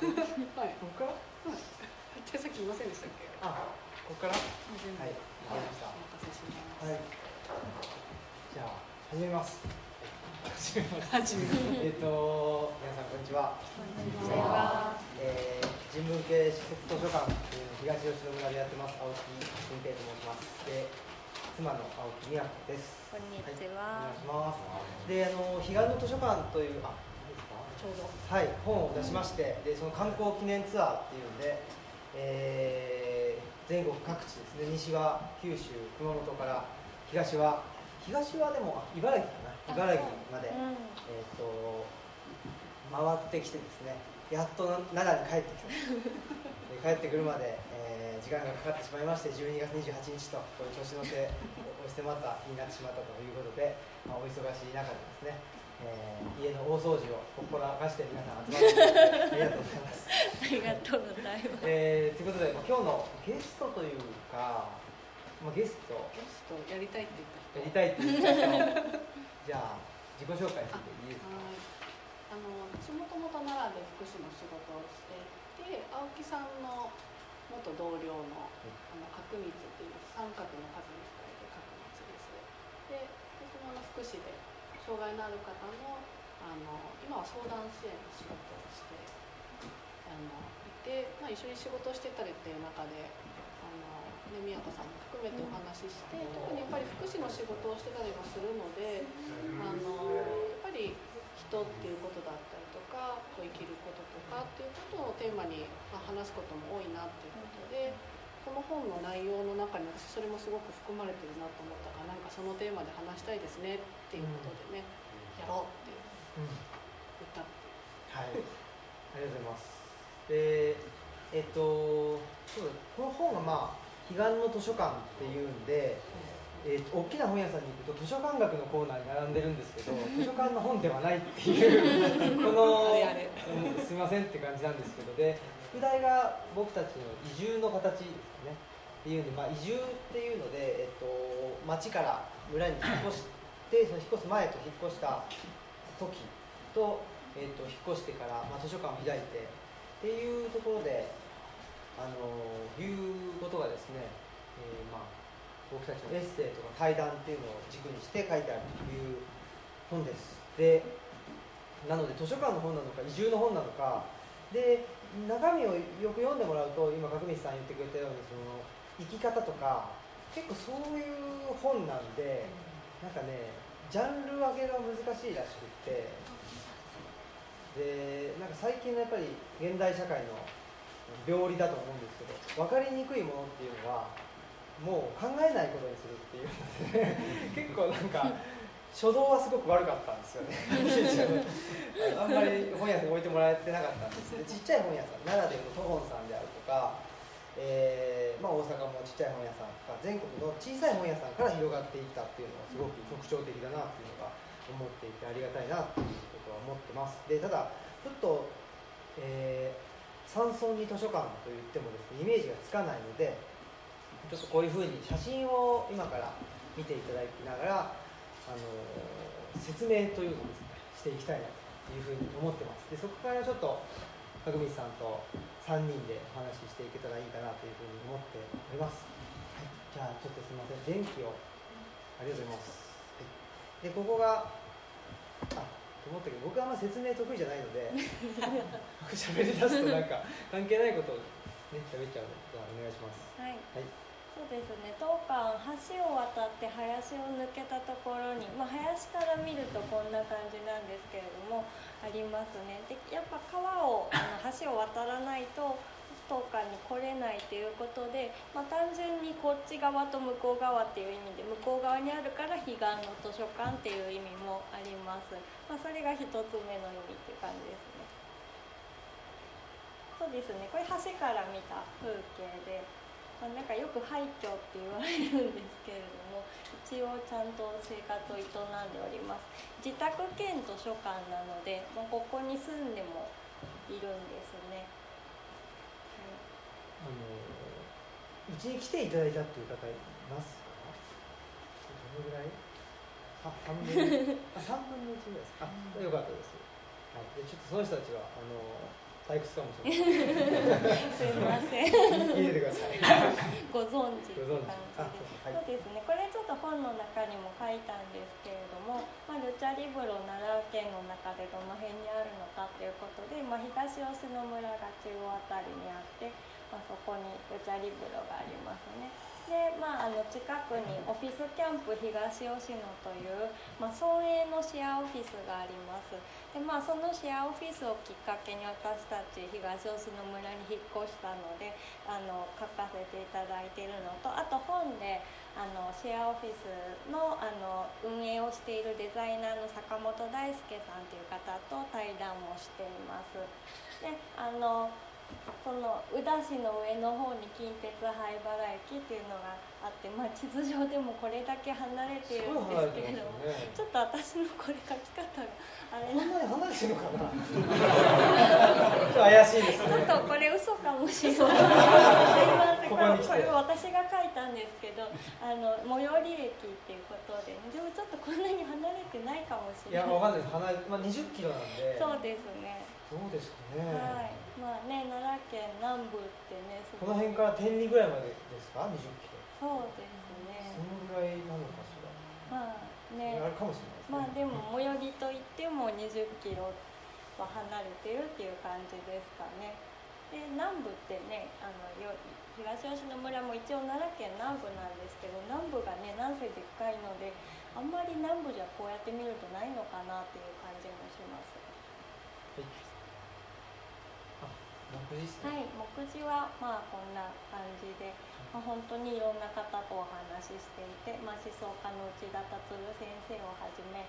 はい。ここから？手先いませんでしたっけ？あここから？全部。はいわかりました。せします。はい。じゃあ始めます。始めます。始めますえっと皆さんこんにちは。こんにちは。えー、人文系施設図書館東吉野村でやってます青木新平と申します。で妻の青木美和子です。こんにちおは願い。します。であの彼岸の図書館というあちょうど。はい、本を出しまして、でその観光記念ツアーっていうんで、えー全国各地ですね、西は九州、熊本から東は、東はでもあ茨城かな、茨城まで、う。ん。えー、と回ってきてですね、やっとな奈良に帰ってきた。で帰ってくるまで、えー時間がかかってしまいまして、12月28日と、こういう調子乗せ、押してまった日になってしまったということで、まあ、お忙しい中でですね、えー家の大掃除を心がして皆さん集まってありがとうございます。ありがとうございます。えーということで、まあ、今日のゲストというか、まあ、ゲストゲストやりたいって言った人やりたい。っていう人じゃあ自己紹介していいですか？はい。あの私もともと奈良で福祉の仕事をしていて青木さんの元同僚のあの角光っていう三角の数に控えて角光ですで私も福祉で障害のある方のあの今は相談支援の仕事をしてあのいて、まあ、一緒に仕事をしてたりっていう中であの、ね、宮田さんも含めてお話しして特にやっぱり福祉の仕事をしてたりもするのであのやっぱり人っていうことだったりとかこう生きることとかっていうことをテーマに、まあ、話すことも多いなっていうことでこの本の内容の中に私それもすごく含まれてるなと思ったからなんかそのテーマで話したいですねっていうことでね、やろうってうん言ったはい、ありがとうございます。で、えっと、そうだ、この本がまあ、彼岸の図書館っていうんで、えっと、大きな本屋さんに行くと図書館学のコーナーに並んでるんですけど図書館の本ではないっていう このすみませんって感じなんですけどで副題が僕たちの移住の形ですね。っていうんで、まあ、移住っていうので、えっと、町から村に引っ越して その引っ越す前と引っ越した時と,、えっと引っ越してから、まあ、図書館を開いてっていうところであのいうことがですね、えーまあ、僕たちのエッセイとか対談っていうのを軸にして書いてあるという本です。でなので図書館の本なのか移住の本なのか。で中身をよく読んでもらうと今角光さん言ってくれたようにその生き方とか結構そういう本なんでなんかねジャンル分けが難しいらしくってでなんか最近のやっぱり現代社会の病理だと思うんですけど分かりにくいものっていうのはもう考えないことにするっていう 結構なんか初動はすごく悪かったんですよね。あんまり本屋さんに置いてもらえてなかったんですでちっちゃい本屋さん奈良でいうとトホンさんであるとか、えーまあ、大阪もちっちゃい本屋さんとか全国の小さい本屋さんから広がっていったっていうのがすごく特徴的だなっていうのが思っていてありがたいなっていうことは思ってます。でただちょっと、えー山村に図書館といってもですねイメージがつかないのでちょっとこういうふうに写真を今から見ていただきながら、あの説明というのをですねしていきたいなというふうに思ってます。でそこからちょっと角光さんと3人でお話ししていけたらいいかなというふうに思っております、はい、じゃあちょっとすみません。電気を。ありがとうございます、はい、でここがあと思ったけど僕はあんま説明得意じゃないので 僕喋り出すとなんか関係ないことをね喋っちゃうのでじゃあお願いします。はい。はいそうですね。当館橋を渡って林を抜けたところに、まあ林から見るとこんな感じなんですけれどもありますね。で、やっぱ川をあの橋を渡らないと当館に来れないということで、まあ単純にこっち側と向こう側っていう意味で向こう側にあるから彼岸の図書館っていう意味もあります。まあそれが一つ目の意味っていう感じですね。そうですね。これ橋から見た風景で。まあ、なんかよく廃墟って言われるんですけれども一応ちゃんと生活を営んでおります。自宅兼図書館なので、まあ、ここに住んでもいるんですね、はい。あのうちに来ていただいたっていう方いますか？どのぐらい？あ半分あ3分の1ぐらいですか？あよかったです、はい、でちょっとその人たちはあの退屈かもしれない。すいません。入れてください。ご存知って感あじで、はいそうですね。これちょっと本の中にも書いたんですけれども、まあ、ルチャリブロ奈良県の中でどの辺にあるのかということで、まあ、東吉野村が中央あたりにあって、まあ、そこにルチャリブロがありますね。で、まあ、あの近くにオフィスキャンプ東吉野という、まあ、村営のシェアオフィスがありますで、まあ、そのシェアオフィスをきっかけに私たち東吉野村に引っ越したのであの書かせていただいているのとあと本であのシェアオフィスのあの運営をしているデザイナーの坂本大輔さんという方と対談もしています。であのその宇陀市の上の方に近鉄灰原駅っていうのがあって、まあ、地図上でもこれだけ離れているん。ですけれども、ねちょっと私のこれ書き方があれなん。なに離れてるのかなちょっと怪しいですちょっとこれ嘘かもしれない。すいません。こここれこれ私が書いたん。ですけど、あの最寄り駅っていうことで、でもちょっとこん。なに離れてないかもしれないいや。わかん。ないです離れ、まあ、20キロなん。でそうですね。どうですかね、はい。まあね、奈良県南部ってね、この辺から天理ぐらいまでですか20キロそうですねそ。のぐらいなのかしら、まあねあ。るかもしれないですね、まあでも最寄りといっても20キロは離れてるっていう感じですかね。で南部ってねあのよ東吉野村も一応奈良県南部なんですけど南部がねなんせでっかいのであんまり南部じゃこうやって見るとないのかなっていう感じもします。あ目次ね、はい、目次はまあこんな感じで、まあ、本当にいろんな方とお話ししていて、まあ、思想家の内田達先生をはじめ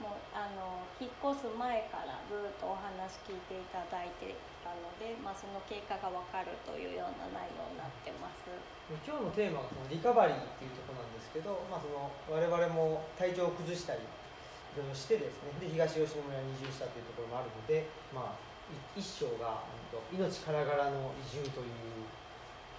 もうあの引っ越す前からずっとお話聞いていただいてたので、まあ、その経過が分かるというような内容になってます。今日のテーマがそのリカバリーっていうところなんですけど、まあ、その我々も体調を崩したりいろいろしてですねで東吉野村に移住したというところもあるので、まあ、一章がうんと命からがらの移住という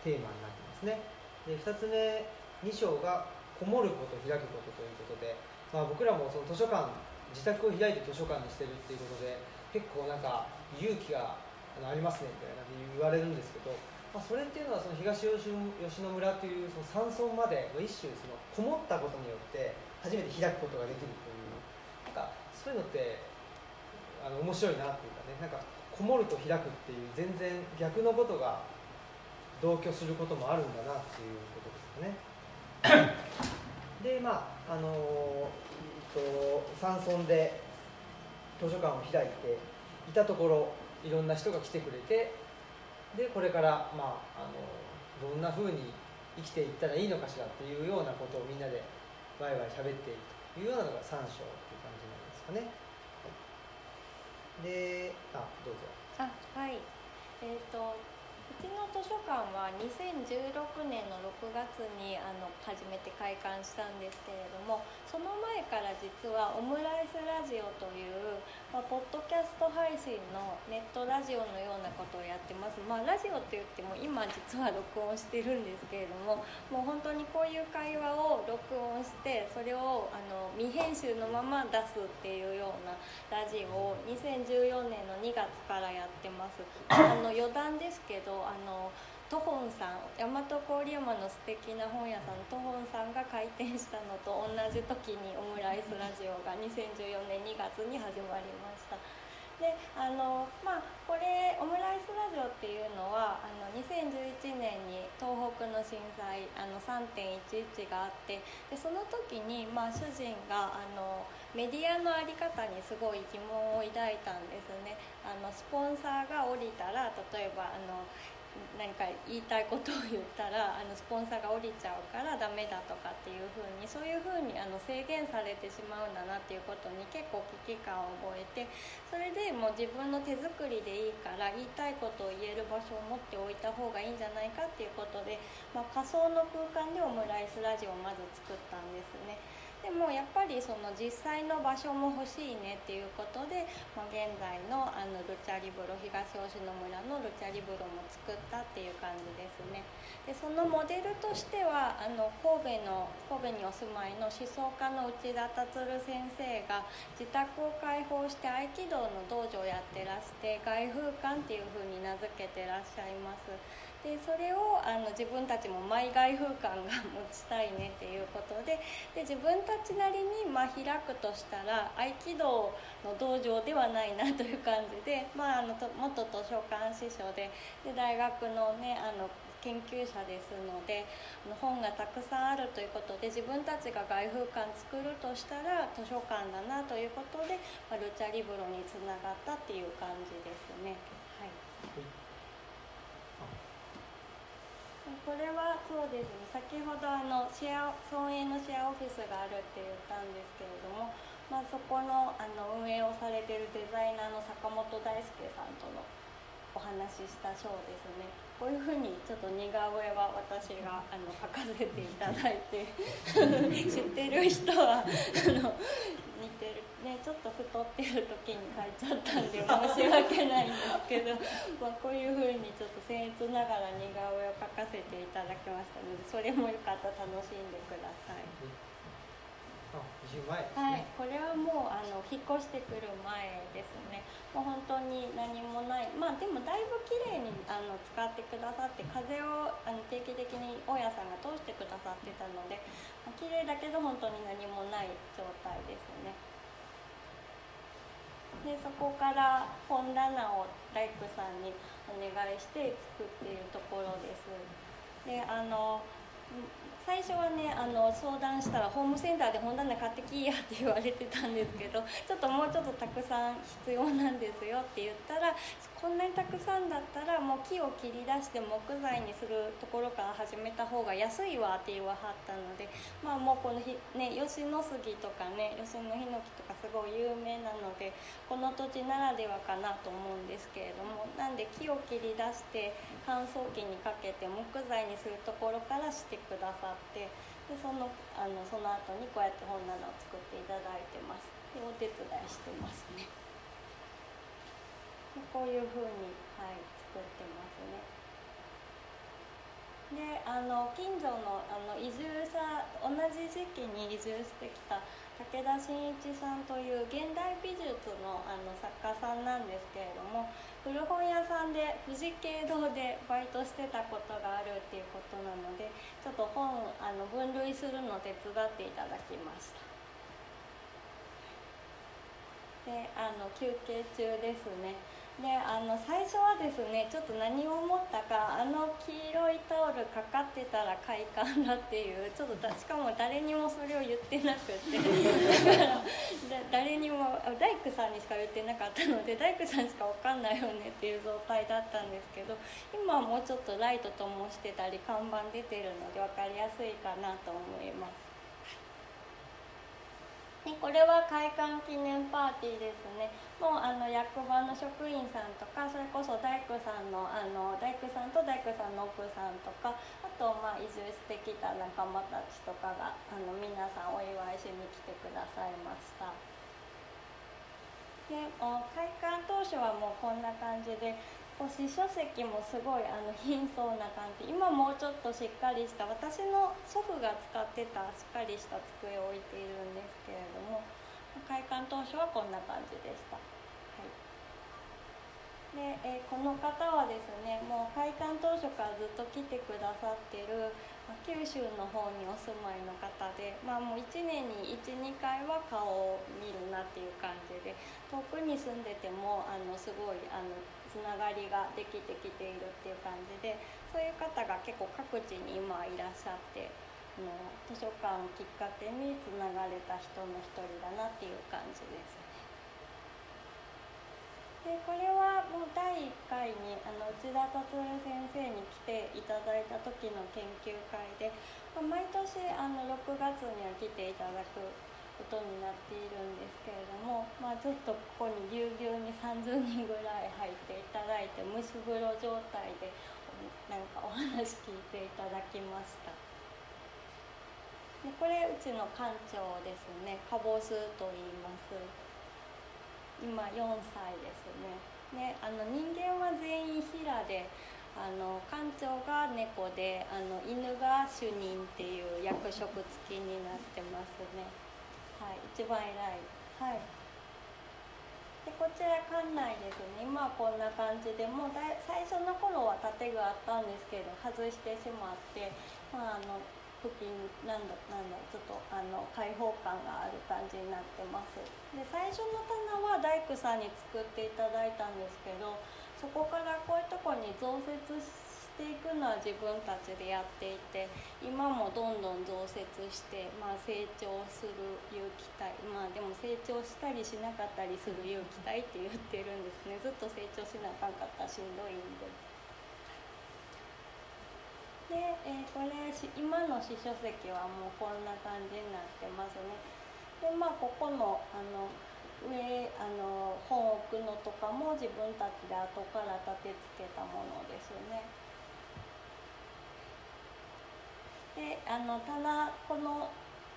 テーマになってますね。で2つ目2章がこもること開くことということで、まあ、僕らもその図書館自宅を開いて図書館にしてるっていうことで結構なんか勇気がありますねみたいな言われるんですけど、まあ、それっていうのはその東吉野村というその山村までの一種そのこもったことによって初めて開くことができるというなんかそういうのってあの面白いなっていうかねなんかこもると開くっていう全然逆のことが同居することもあるんだなっていうことですかね。でまああのえっと山村で図書館を開いていたところいろんな人が来てくれてでこれから、まあ、あのどんなふうに生きていったらいいのかしらっていうようなことをみんなでワイワイ喋っているというようなのが3章という感じなんですかね。はいであどうぞ。あはいえー、とうちの図書館は2016年の6月にあの初めて開館したんですけれどもその前から実はオムライスラジオという、まあ、ポッドキャスト配信のネットラジオのようなことをやってます。まあラジオって言っても今実は録音してるんですけれどももう本当にこういう会話を録音してそれをあの未編集のまま出すっていうようなラジオを2014年の2月からやってます。あの余談ですけどあのトホンさん大和郡山の素敵な本屋さんトホンさんが開店したのと同じ時にオムライスラジオが2014年2月に始まりました。であのまあこれオムライスラジオっていうのはあの2011年に東北の震災あの3.11があってでその時に、まあ、主人があのメディアの在り方にすごい疑問を抱いたんですね。あのスポンサーが降りたら例えばあの何か言いたいことを言ったらあのスポンサーが降りちゃうからダメだとかっていうふうにそういうふうにあの制限されてしまうんだなっていうことに結構危機感を覚えてそれでもう自分の手作りでいいから言いたいことを言える場所を持っておいた方がいいんじゃないかっていうことで、まあ、仮想の空間でオムライスラジオをまず作ったんですね。でもやっぱりその実際の場所も欲しいねっていうことで、まあ、現在のあのルチャリブロ東吉野村のルチャリブロも作ったっていう感じですね。でそのモデルとしてはあの神戸の神戸にお住まいの思想家の内田達先生が自宅を開放して合気道の道場をやってらして外風館っていうふうに名付けてらっしゃいます。でそれをあの自分たちもマイ外風館が持ちたいねっていうことでで自分たちなりにま開くとしたら合気道の道場ではないなという感じで、まあ、あのと元図書館司書でで大学の,、ね、あの研究者ですので本がたくさんあるということで自分たちが外風館作るとしたら図書館だなということで、まルチャリブロにつながったっていう感じですね。はいこれはそうですね。先ほどあのシェア村営のシェアオフィスがあるって言ったんですけれども、まあ、そこのあの運営をされてるデザイナーの坂本大輔さんとのお話ししたショーですね。こういうふうにちょっと似顔絵は私が あの描かせていただいて 知ってる人はあの似てるねちょっと太ってる時に書いちゃったんで 申し訳ないんですけどまあこういうふうにちょっと僭越ながら似顔絵を描かせていただきましたのでそれもよかったら楽しんでください。あ移住前、ね、はい、これはもうあの引っ越してくる前ですね。もう本当に何もない。まあでもだいぶ綺麗にあの使ってくださって風をあの定期的に大家さんが通してくださってたので、まあ、綺麗だけど本当に何もない状態ですね。でそこから本棚を大工さんにお願いして作っているところです。であの最初はねあの相談したらホームセンターで本棚買ってきいやって言われてたんですけどちょっともうちょっとたくさん必要なんですよって言ったらこんなにたくさんだったらもう木を切り出して木材にするところから始めた方が安いわって言わはったのでまあもうこのひ、ね、吉野杉とかね吉野ヒノキとかすごい有名なのでこの土地ならではかなと思うんですけれどもなんで木を切り出して乾燥機にかけて木材にするところからしてくださってでそのあのその後にこうやって本棚を作っていただいてます。でお手伝いしてますね。こういうふうに、はい、作ってますね。であの近所のあの移住者同じ時期に移住してきた武田真一さんという現代美術のあの作家さんなんですけれども古本屋さんで富士経堂でバイトしてたことがあるっていうことなのでちょっと本あの分類するの手伝っていただきました。であの休憩中ですね。であの最初はですねちょっと何を思ったかあの黄色いタオルかかってたら快感だっていうちょっとしかも誰にもそれを言ってなくて だから誰にも大工さんにしか言ってなかったので大工さんしか分かんないよねっていう状態だったんですけど今はもうちょっとライトともしてたり看板出てるので分かりやすいかなと思います。でこれは開館記念パーティーですね。もうあの役場の職員さんとかそれこそ大工さんのあの大工さんと大工さんの奥さんとかあとまあ移住してきた仲間たちとかがあの皆さんお祝いしに来てくださいました。で開館当初はもうこんな感じで腰書籍もすごいあの貧相な感じ今もうちょっとしっかりした私の祖父が使ってたしっかりした机を置いているんですけれども開館当初はこんな感じでした。で、えー、この方はですねもう開館当初からずっと来てくださってる九州の方にお住まいの方で、まあ、もう1年に12回は顔を見るなっていう感じで遠くに住んでてもあのすごいあのつながりができてきているっていう感じでそういう方が結構各地に今いらっしゃってあの図書館をきっかけにつながれた人の一人だなっていう感じです。でこれはもう第1回にあの内田達先生に来ていただいた時の研究会で、ま、毎年あの6月には来ていただくことになっているんですけれども、まあ、ちょっとここにぎゅうぎゅうに30人ぐらい入っていただいて蒸し風呂状態でなんかお話聞いていただきました。でこれうちの館長ですね。かぼすと言います。今4歳ですね。であの人間は全員平であの館長が猫であの犬が主任っていう役職付きになってますね。はい一番偉い。はい。でこちら館内ですね。今はこんな感じでもうだい最初の頃は建具あったんですけど外してしまってまああの付近なんだなんだちょっとあの開放感がある感じになってます。で最初の棚は大工さんに作っていただいたんですけどそこからこういうとこに増設していくのは自分たちでやっていて今もどんどん増設して、まあ、成長する有機体まあでも成長したりしなかったりする有機体って言ってるんですねずっと成長しなあかんかったらしんどいんで。で、えー、これ今の詩書席はもうこんな感じになってますね。でまあここのあの上あの本置くのとかも自分たちで後から立て付けたものですね。であの棚この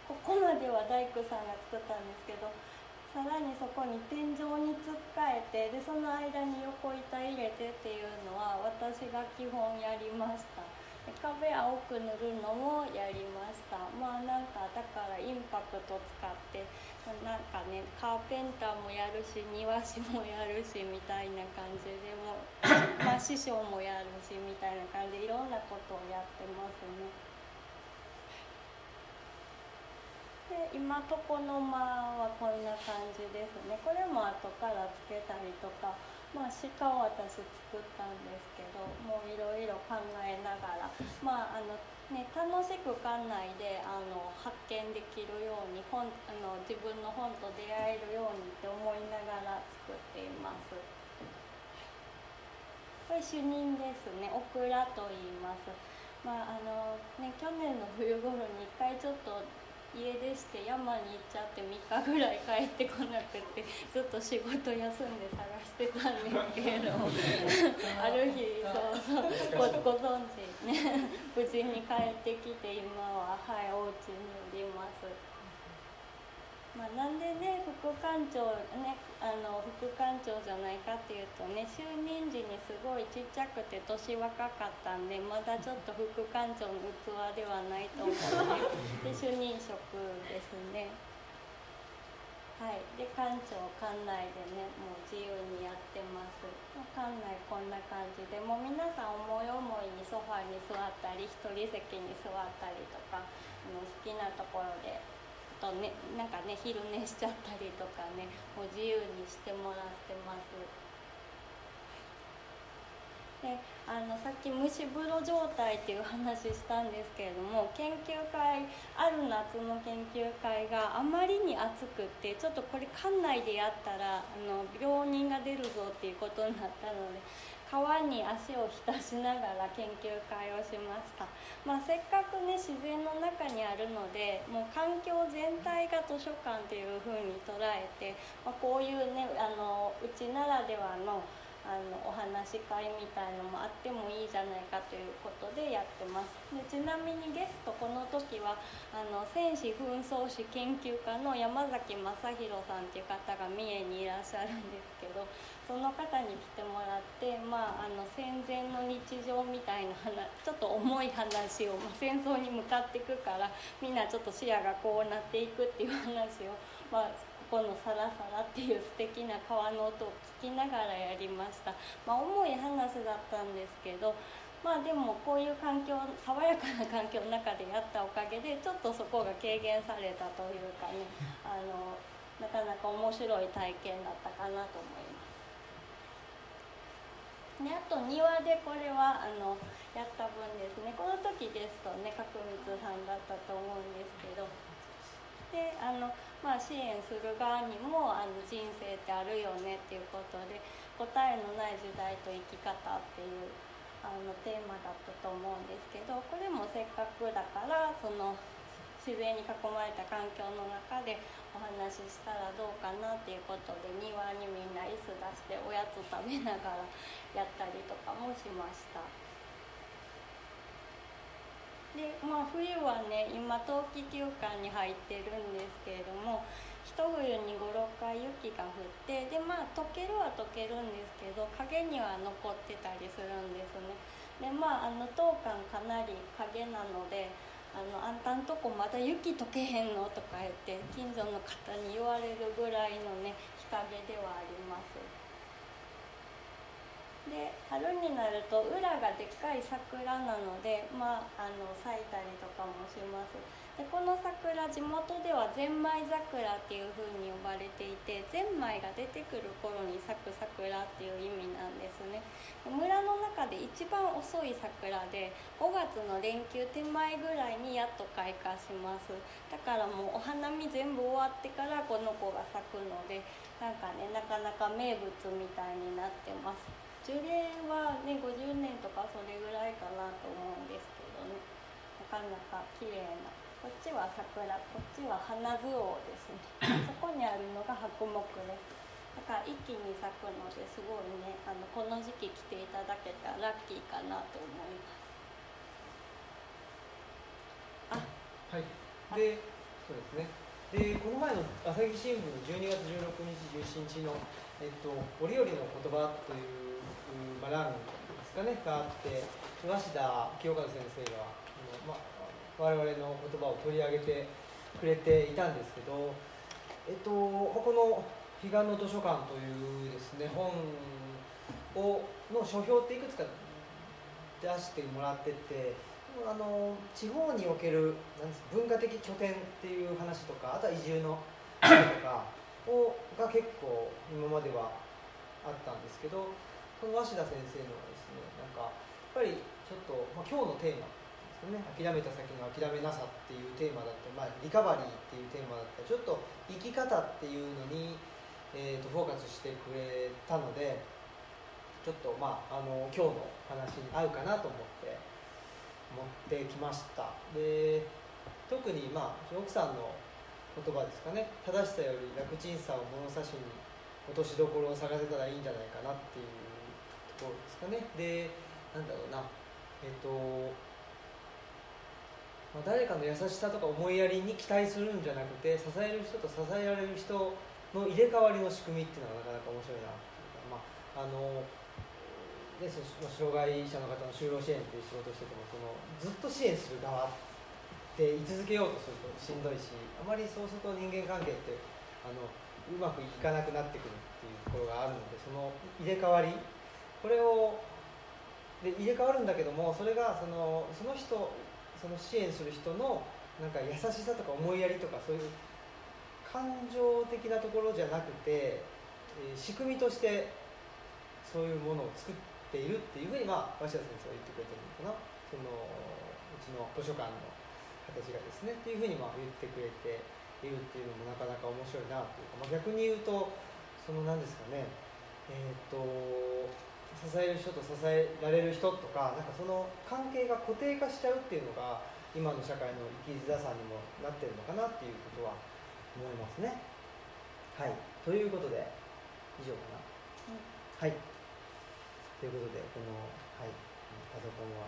ここまでは大工さんが作ったんですけどさらにそこに天井につっかえてでその間に横板入れてっていうのは私が基本やりましたで。壁青く塗るのもやりましたまあなんかだからインパクト使ってなんかねカーペンターもやるし庭師もやるしみたいな感じでもまあ師匠もやるしみたいな感じでいろんなことをやってますね。で今床の間はこんな感じですねこれも後からつけたりとかまあ、鹿を私作ったんですけどもういろいろ考えながら、まああのね、楽しく館内であの発見できるように本あの自分の本と出会えるようにって思いながら作っています。これ主任ですねオクラと言います。まああのね、去年の冬頃に一回ちょっと家出して山に行っちゃって3日ぐらい帰ってこなくてずっと仕事休んで探してたんですけど ある日そうそうごご存知ね 無事に帰ってきて今ははいお家におります。まあ、なんでね副館長ねあの副館長じゃないかっていうとね就任時にすごいちっちゃくて年若かったんでまだちょっと副館長の器ではないと思うので で主任職ですね。はい。で館長館内でねもう自由にやってます。館内こんな感じでもう皆さん思い思いにソファに座ったり一人席に座ったりとかあの好きなところでとねなんかね昼寝しちゃったりとかねもう自由にしてもらってます。であのさっき蒸し風呂状態っていう話したんですけれども研究会ある夏の研究会があまりに暑くってちょっとこれ館内でやったらあの病人が出るぞっていうことになったので川に足を浸しながら研究会をしました、まあ、せっかくね自然の中にあるのでもう環境全体が図書館というふうに捉えて、まあ、こういうねあのうちならではのあのお話し会みたいのもあってもいいじゃないかということでやってます。でちなみにゲストこの時はあの戦士紛争史研究家の山崎正弘さんっていう方が三重にいらっしゃるんですけどその方に来てもらって、まあ、あの戦前の日常みたいな話 ちょっと重い話を、まあ、戦争に向かっていくからみんなちょっと視野がこうなっていくっていう話を、まあ、ここのサラサラっていう素敵な川の音を聞きながらやりました、まあ、重い話だったんですけどまあでもこういう環境爽やかな環境の中でやったおかげでちょっとそこが軽減されたというかねあのなかなか面白い体験だったかなと思います。であと庭でこれはあのやった分ですね。この時ですとね角光さんだったと思うんですけど。であの、まあ、支援する側にもあの人生ってあるよねっていうことで答えのない時代と生き方っていうあのテーマだったと思うんですけどこれもせっかくだからその自然に囲まれた環境の中でお話ししたらどうかなっていうことで庭にみんな椅子出しておやつ食べながらやったりとかもしました。でまあ冬はね今冬季休館に入ってるんですけれども一冬に56回雪が降ってでまあ溶けるは溶けるんですけど影には残ってたりするんですねでまああの当館かなり影なのであのあんたんとこまだ雪解けへんのとか言って近所の方に言われるぐらいのね日陰ではあります。で春になると裏がでっかい桜なので、まあ、あの咲いたりとかもします。でこの桜地元ではゼンマイ桜っていう風に呼ばれていてゼンマイが出てくる頃に咲く桜っていう意味なんですね。村の中で一番遅い桜で5月の連休手前ぐらいにやっと開花します。だからもうお花見全部終わってからこの子が咲くのでなんかねなかなか名物みたいになってます。樹齢はね50年とかそれぐらいかなと思うんですけどね。なかなか綺麗なこっちは桜こっちは花図王ですね。そこにあるのが白木ですだから一気に咲くのですごいねあのこの時期来ていただけたらラッキーかなと思います。はい、でそうですね。でこの前の朝日新聞の12月16日17日の、えっと「折々の言葉」というまあ、欄ですかねがあって鷲田清和先生が、まあ、我々の言葉を取り上げてくれていたんですけど、えっと、この「彼岸の図書館」というですね本をの書評っていくつか出してもらっててあの地方におけるなんです文化的拠点っていう話とかあとは移住の話とかをが結構今まではあったんですけどこの鷲田先生のはですねなんかやっぱりちょっと、まあ、今日のテーマね。諦めた先の諦めなさっていうテーマだった。り、まあ、リカバリーっていうテーマだった。りちょっと生き方っていうのに、えーと、フォーカスしてくれたのでちょっとまああの今日の話に合うかなと思って持ってきました。で特にまあ奥さんの言葉ですかね。正しさより楽ちんさを物差しに落としどころを探せたらいいんじゃないかなっていうところですかね。でなんだろうな。えっ、と、ま、誰かの優しさとか思いやりに期待するんじゃなくて支える人と支えられる人の入れ替わりの仕組みっていうのがなかなか面白いなっていうかまああのでその障害者の方の就労支援っていう仕事をしててもそのずっと支援する側って居続けようとするとしんどいしあまりそうすると人間関係ってあのうまくいかなくなってくるっていうところがあるのでその入れ替わりこれをで入れ替わるんだけどもそれがそのその人その支援する人のなんか優しさとか思いやりとかそういう感情的なところじゃなくて、えー、仕組みとしてそういうものを作っているっていうふうに、まあ、鷲田先生は言ってくれてるのかな。そのうちの図書館の形がですねっていうふうにまあ言ってくれているっていうのもなかなか面白いなというか、まあ、逆に言うとその何ですかね。えっ、と支える人と支えられる人とかなんかその関係が固定化しちゃうっていうのが今の社会の生きづらさにもなってるのかなっていうことは思いますね。はい、ということで以上かな。うん、はいということでこの、はい、パソコンは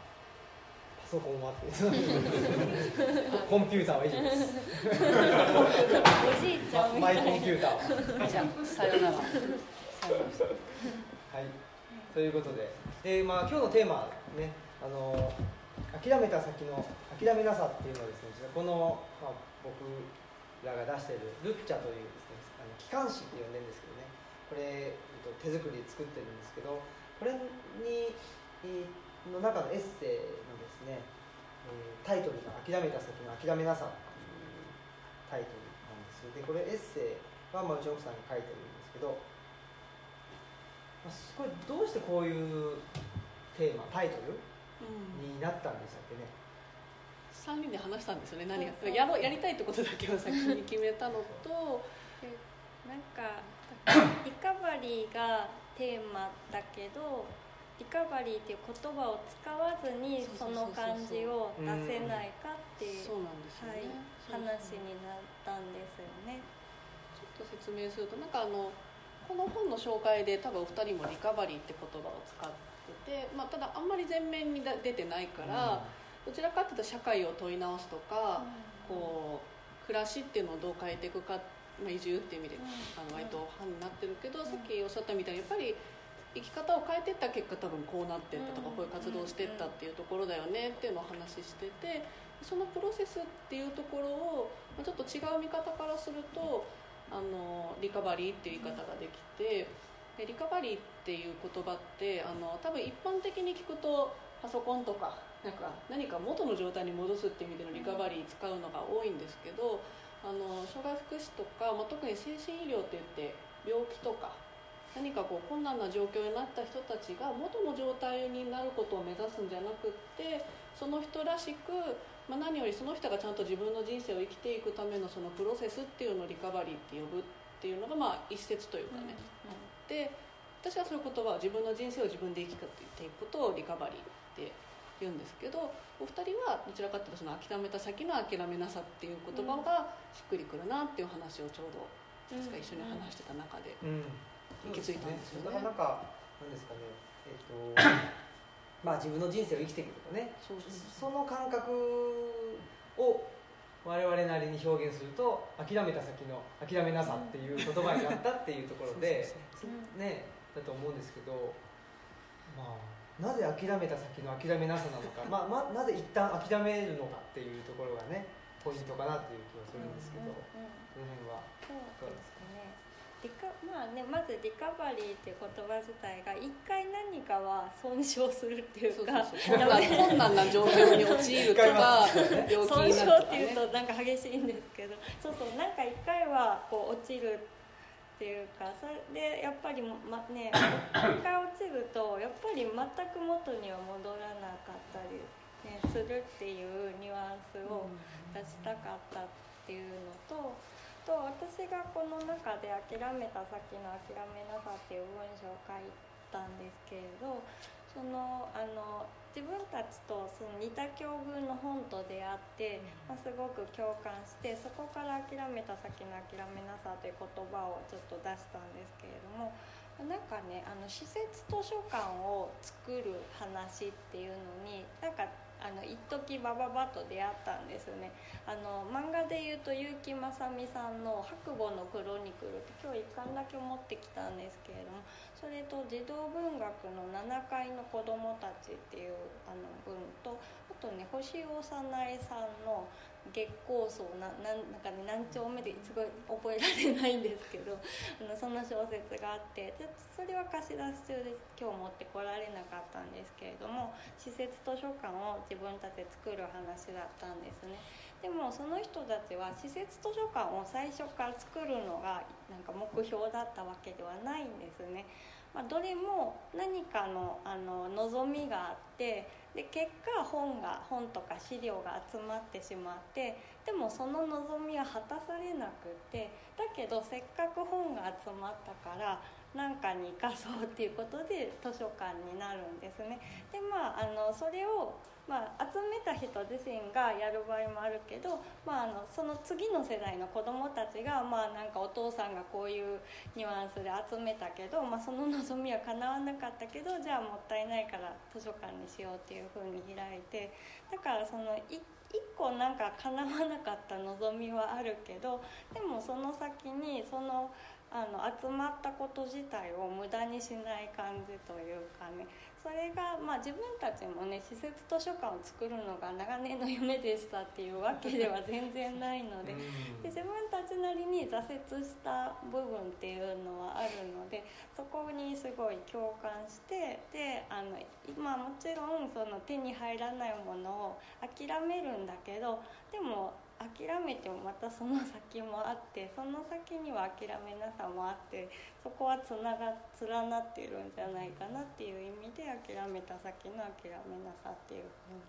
パソコンはってコンピューターは以上です。おじいちゃんマイコンピューターは。じゃあさよなら。はい。ということで。で、まあ、今日のテーマねあの諦めた先の諦めなさっていうのはですねこの、まあ、僕らが出しているルッチャというですねあの機関誌って呼んでるんですけどね。これ手作りで作ってるんですけどこれにの中のエッセイのですねタイトルが「諦めた先の諦めなさ」っていうタイトルなんですでこれエッセイは、まあ、うちの奥さんが書いてるんですけどこれどうしてこういうテーマタイトル、になったんでしたっけね？3人で話したんですよね何がやろやりたいってことだけを先に決めたのとなんか リカバリーがテーマだけどリカバリーっていう言葉を使わずにその感じを出せないかっていう、話になったんですよね。ちょっと説明するとなんかあのこの本の紹介で多分お二人もリカバリーって言葉を使ってて、まあ、ただあんまり前面に出てないから、どちらかというと社会を問い直すとか、こう暮らしっていうのをどう変えていくか、まあ、移住っていう意味で、あの割と班になってるけど、さっきおっしゃったみたいにやっぱり生き方を変えていった結果多分こうなってったとか、こういう活動をしていったっていうところだよねっていうのを話しててそのプロセスっていうところを、まあ、ちょっと違う見方からするとあのリカバリーっていう言い方ができて。でリカバリーっていう言葉ってあの多分一般的に聞くとパソコンとかなんか何か元の状態に戻すっていう意味でのリカバリー使うのが多いんですけどあの障害福祉とか、まあ、特に精神医療って言って病気とか何かこう困難な状況になった人たちが元の状態になることを目指すんじゃなくってその人らしく、まあ、何よりその人がちゃんと自分の人生を生きていくためのそのプロセスっていうのをリカバリーって呼ぶっていうのがまあ一説というかね、あって私はそういうことは自分の人生を自分で生きていくことをリカバリーって言うんですけどお二人はどちらかというとその諦めた先の諦めなさっていう言葉がしっくりくるなっていう話をちょうど確か一緒に話してた中で行き着いたんですよね。なかなかなんですかね、えっ、とまあ自分の人生を生きていくとかね。その感覚を我々なりに表現すると諦めた先の諦めなさっていう言葉になったっていうところでね。だと思うんですけどまあなぜ諦めた先の諦めなさなのか、まあまあ、なぜ一旦諦めるのかっていうところがねポイントかなっていう気はするんですけど、その辺は。そうですねリカまあね、まずリカバリーっていう言葉自体が一回何かは損傷するっていうか困難な状況に陥るとか損傷っていうとなんか激しいんですけどそうそうなんか一回はこう落ちるっていうかそれでやっぱり、ま、ね一回落ちるとやっぱり全く元には戻らなかったり、ね、するっていうニュアンスを出したかったっていうのと。と私がこの中で「諦めた先の諦めなさ」っていう文章を書いたんですけれどそのあの自分たちとその似た境遇の本と出会って、まあ、すごく共感してそこから「諦めた先の諦めなさ」という言葉をちょっと出したんですけれどもなんかねあの施設図書館を作る話っていうのになんかあの一時バババと出会ったんですね。あの漫画でいうと結城正美さんの「白母のクロニクル」って今日1巻だけ持ってきたんですけれどもそれと児童文学の7階の子供たちっていうあの文とあとね星尾早苗さんの月光荘ななんなんかね何丁目ですごい覚えられないんですけど あのその小説があってでそれは貸し出し中で今日持ってこられなかったんですけれども施設図書館を自分たちで作る話だったんですね。でもその人たちは施設図書館を最初から作るのがなんか目標だったわけではないんですね、まあ、どれも何かのあの望みがあってで結果本が本とか資料が集まってしまってでもその望みは果たされなくてだけどせっかく本が集まったから何かに生かそうっていうことで図書館になるんですね。でまああのそれをまあ、集めた人自身がやる場合もあるけど、まあ、あのその次の世代の子どもたちが、まあ、なんかお父さんがこういうニュアンスで集めたけど、まあ、その望みは叶わなかったけどじゃあもったいないから図書館にしようっていうふうに開いてだからその一個なんか叶わなかった望みはあるけどでもその先にそのあの集まったこと自体を無駄にしない感じというかね。それが、まあ、自分たちもね施設図書館を作るのが長年の夢でしたっていうわけでは全然ないので。で自分たちなりに挫折した部分っていうのはあるのでそこにすごい共感してであの今もちろんその手に入らないものを諦めるんだけどでも諦めてもまたその先もあってその先には諦めなさもあってそこはつなが連なっているんじゃないかなっていう意味で諦めた先の諦めなさっていうふうに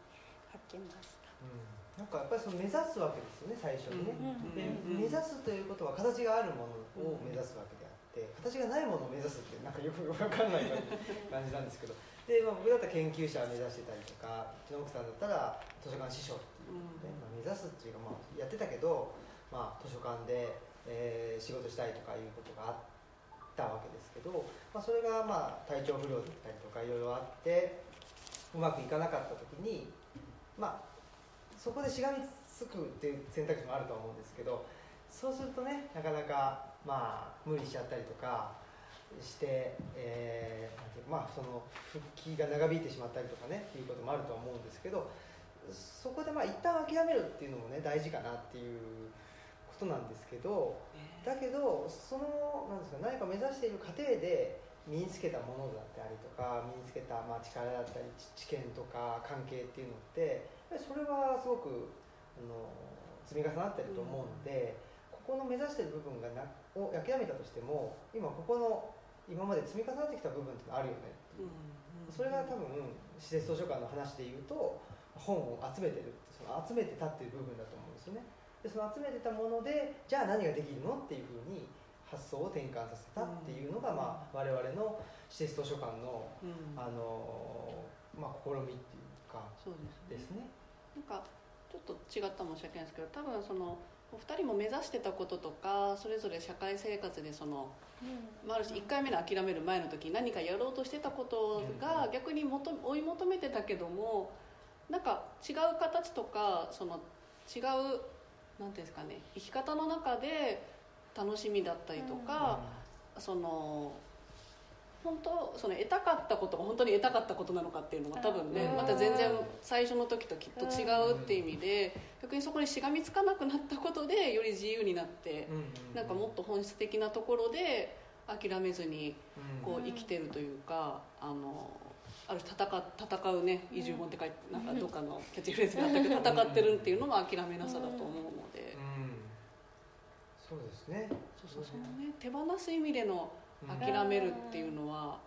書きました。うん。なんかやっぱりその目指すわけですよね最初にね、で目指すということは形があるものを目指すわけであって形がないものを目指すってなんかよく分かんない感じなんですけど。で、まあ、僕だったら研究者を目指してたりとかうちの奥さんだったら図書館司書っていうね、まあ、目指すっていうか、まあ、やってたけど、まあ、図書館で、えー、仕事したいとかいうことがあったわけですけど、まあ、それがまあ体調不良だったりとかいろいろあってうまくいかなかった時にまあそこでしがみつくっていう選択肢もあると思うんですけどそうするとねなかなかまあ無理しちゃったりとかして、えーまあその復帰が長引いてしまったりとかねっていうこともあると思うんですけどそこでまあ一旦諦めるっていうのもね大事かなっていうことなんですけどだけどそのなんですか何か目指している過程で身につけたものだったりとか身につけたまあ力だったり知知見とか関係っていうのってそれはすごくあの積み重なってると思うので、ここの目指してる部分がなを諦めたとしても今ここの今まで積み重なってきた部分ってあるよねっていう。それが多分施設図書館の話で言うと本を集めてるってその集めてたっていう部分だと思うんですよね。でその集めてたものでじゃあ何ができるのっていうふうに発想を転換させたっていうのが、まあ、我々の施設図書館のうん。あの、まあ、試みっていうかそうですね。ですね。なんかちょっと違ったかもしれないですけど多分そのお二人も目指してたこととかそれぞれ社会生活でその、まあ、ある種1回目の諦める前の時に何かやろうとしてたことが逆に求め追い求めてたけどもなんか違う形とかその違うなんていうんですかね生き方の中で楽しみだったりとか、その本当その得たかったことが本当に得たかったことなのかっていうのが多分ねうん。また全然最初の時ときっと違うっていう意味で逆にそこにしがみつかなくなったことでより自由になってうん。うんなんかもっと本質的なところで諦めずにうん。こう生きてるというかあのある種戦戦うね移住本って書いてなんかどっかのキャッチフレーズがあったけど戦ってるっていうのが諦めなさだと思うので。うん。そうですね。そうそうそのね手放す意味でのうん諦めるっていうのは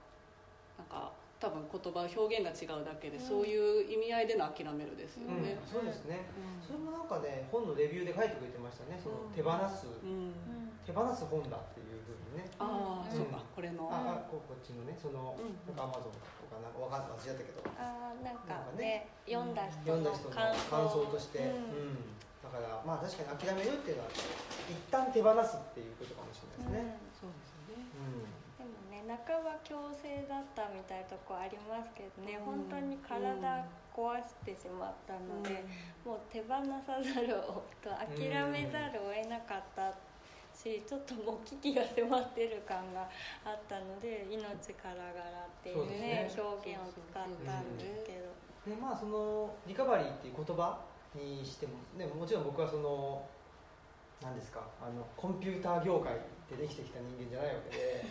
なんか多分言葉表現が違うだけでそういう意味合いでの諦めるですようん。ね。そうですね。うん。それもなんかね本のレビューで書いてくれてましたねそのうん。手放す。うん。手放す本だっていうふうにね。ああ、うん。そうかこれの。ああここっちのねそのうん。なんかアマゾンとかなんかわかんない忘れちゃったけど。あーなんかなんかね。ね読んだ人の感感想想として、うん。うん。だからまあ確かに諦めるっていうのは一旦手放すっていうことかもしれないですね。そうですよね。うん。でもね半ば強制だったみたいなとこありますけどね、うん。本当に体壊してしまったので、もう手放さざるをと諦めざるを得なかったしちょっともう危機が迫ってる感があったので命からがらっていうねそう表現を使ったんですけど。でまあそのリカバリーっていう言葉にしても、ね、もちろん僕はその何ですかあのコンピューター業界でできてきた人間じゃないわ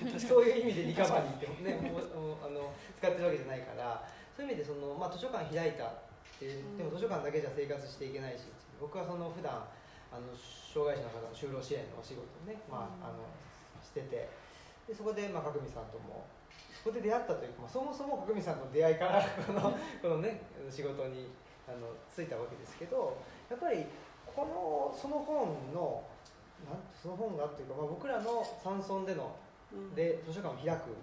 けで そういう意味でリカバリーって、ね、もうもうあの使ってるわけじゃないからそういう意味でその、まあ、図書館開いたってでも図書館だけじゃ生活していけないし僕はその普段あの障害者の方の就労支援のお仕事をね、まあ、あのしててでそこで、まあ、角見さんともそこで出会ったというか、まあ、そもそも角見さんの出会いから このこのね仕事にあの就いたわけですけどやっぱりこのその本のなんその本がっていうか、まあ、僕らの山村でのうん。で図書館を開く。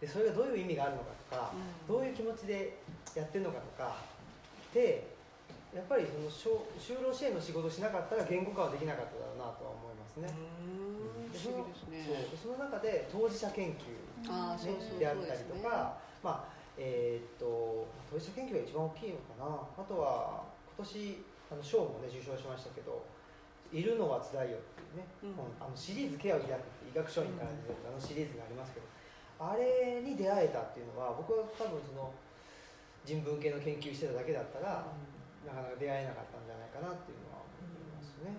でそれがどういう意味があるのかとか、うん。どういう気持ちでやってるのかとかでやっぱりその就就労支援の仕事をしなかったら言語化はできなかっただろうなとは思いますね。うん。で不思議ですね。そう。でその中で当事者研究ああそうそうそうであったりとか、まあえーっと当事者研究が一番大きいのかな。あとは今年あの賞もね受賞しましたけど「いるのはつらいよ」っていうね、うん。本あのシリーズ「ケアを抱く」って医学書院から出てるあのシリーズがありますけど。あれに出会えたっていうのは僕は多分その人文系の研究してただけだったら、なかなか出会えなかったんじゃないかなっていうのは思いますね。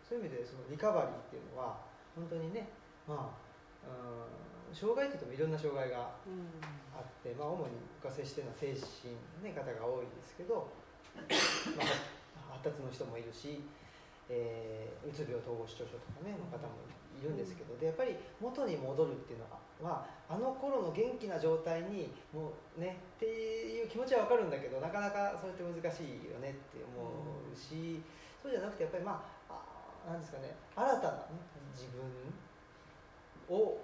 そういう意味でそのリカバリーっていうのは本当にねまあうん障害って言ってもいろんな障害がうん。あって、まあ、主に僕が接してるのは精神の、ね、方が多いですけど、まあ、発達の人もいるし、えーうつ病統合失調症とかねの方もいるんですけどでやっぱり元に戻るっていうのはあの頃の元気な状態にもうねっていう気持ちは分かるんだけどなかなかそれって難しいよねって思うし、そうじゃなくてやっぱりまああなんですかね新たな、ね、自分を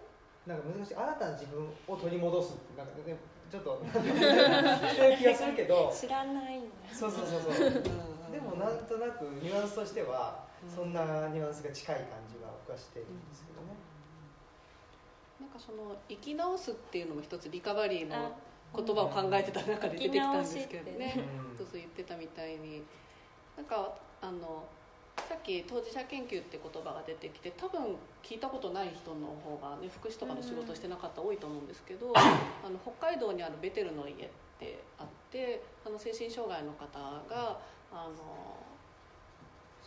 なんか難しい新たな自分を取り戻すってなんかねちょっとそういう気がするけど知らないそうそうそうそうでもなんとなくニュアンスとしてはそんなニュアンスが近い感じは僕はしてるんですけどね。なんかその生き直すっていうのも一つリカバリーの言葉を考えてた中で出てきたんですけどね、うん。そうそう言ってたみたいに。なんかあのさっき当事者研究って言葉が出てきて多分聞いたことない人の方がね福祉とかの仕事してなかったら多いと思うんですけど、あの北海道にあるベテルの家ってあってあの精神障害の方があの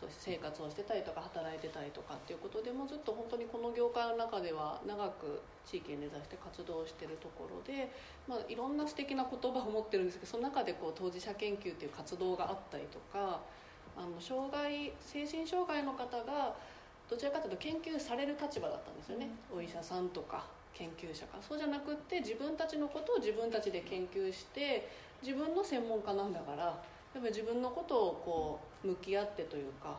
そう生活をしてたりとか働いてたりとかっていうことでもうずっと本当にこの業界の中では長く地域に根ざして活動してるところで、まあ、いろんな素敵な言葉を持ってるんですけどその中でこう当事者研究っていう活動があったりとかあの障害精神障害の方がどちらかというと研究される立場だったんですよね、お医者さんとか研究者か。そうじゃなくって自分たちのことを自分たちで研究して自分の専門家なんだからやっぱり自分のことをこう向き合ってというか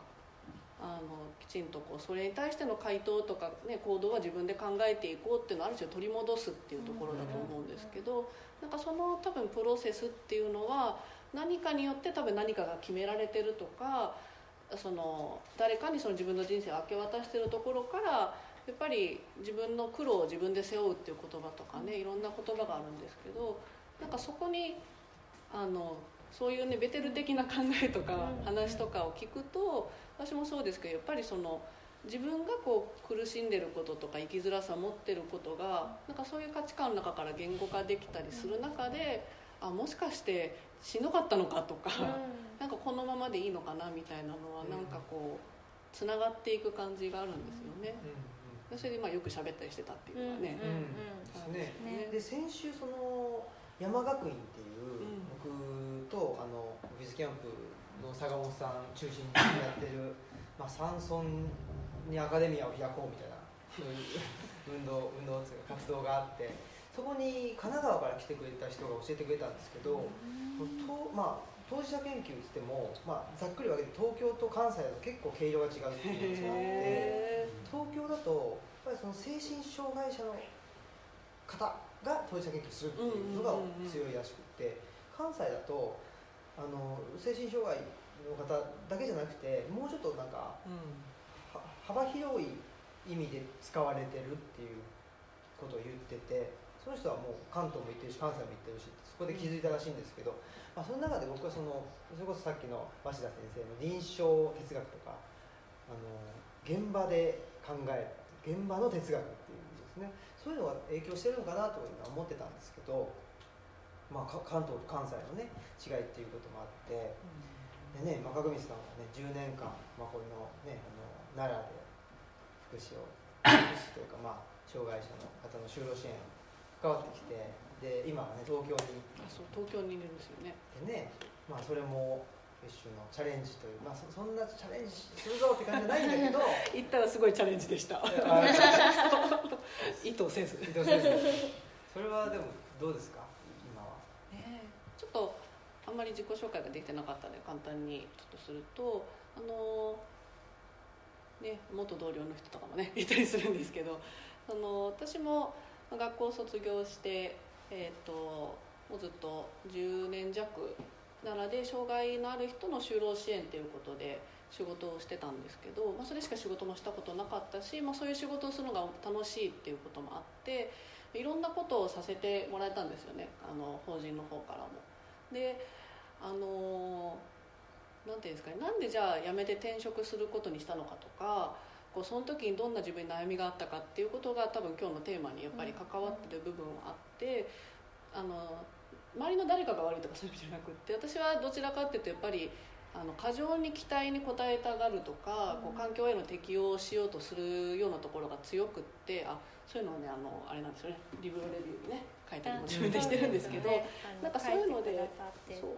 あのきちんとこうそれに対しての回答とか、ね、行動は自分で考えていこうっていうのをある種取り戻すっていうところだと思うんですけどなんかその多分プロセスっていうのは何かによって多分何かが決められてるとかその誰かにその自分の人生を明け渡してるところからやっぱり自分の苦労を自分で背負うっていう言葉とかねいろんな言葉があるんですけどなんかそこにあのそういうねベテル的な考えとか話とかを聞くと私もそうですけどやっぱりその自分がこう苦しんでることとか生きづらさを持ってることがなんかそういう価値観の中から言語化できたりする中であもしかしてしんどかったのかとか、なんかこのままでいいのかなみたいなのはなんかこうつながっていく感じがあるんですよね。それでまあよく喋ったりしてたっていうのはね。うんで先週その山学院っていう、とあのオフィスキャンプの坂本さん中心にやってる、まあ、山村にアカデミアを開こうみたいなそういう運動 運動っていうか活動があってそこに神奈川から来てくれた人が教えてくれたんですけど、とまあ、当事者研究って言っても、まあ、ざっくり分けて東京と関西だと結構毛色が違うっていうのがあって。へ東京だとやっぱりその精神障害者の方が当事者研究するっていうのが強いらしくって関西だとあの精神障害の方だけじゃなくてもうちょっとなんかーうん。は幅広い意味で使われてるっていうことを言っててその人はもう関東も行ってるし関西も行ってるしそこで気づいたらしいんですけど、まあ、その中で僕はそのそれこそさっきの鷲田先生の臨床哲学とかあの現場で考える現場の哲学っていうんですね。そういうのが影響してるのかなと今思ってたんですけど、まあ、か関東と関西のね違いっていうこともあって。でね、まあ、角光さんはね10年間、まあ、このねあの奈良で福祉を福祉というか、まあ、障害者の方の就労支援関わってきてで今はね東京にあそう東京にいるんですよね。行ってね、まあ、それも一種のチャレンジという、まあ、そそんなチャレンジするぞって感じじゃないんだけど 行ったらすごいチャレンジでした。あ 意図せず。伊藤先生それはでもどうですか？ちょっとあんまり自己紹介ができてなかったので簡単にちょっとするとあのね元同僚の人とかもね いたりするんですけどあの私も学校を卒業してえっ、ともうずっと10年弱奈良で障害のある人の就労支援ということで仕事をしてたんですけど、まあ、それしか仕事もしたことなかったし、まあ、そういう仕事をするのが楽しいっていうこともあっていろんなことをさせてもらえたんですよねあの法人の方からも。であのなんていうんですかねなんでじゃあ辞めて転職することにしたのかとかこうその時にどんな自分に悩みがあったかっていうことが多分今日のテーマにやっぱり関わってる部分はあって、あの周りの誰かが悪いとかそういう意味じゃなくって私はどちらかっていうとやっぱりあの過剰に期待に応えたがるとか、こう環境への適応をしようとするようなところが強くってあそういうのをねあのあれなんですよね。リブロレビューにね書いたりも自分でしてるんですけど。なんかそういうのでそう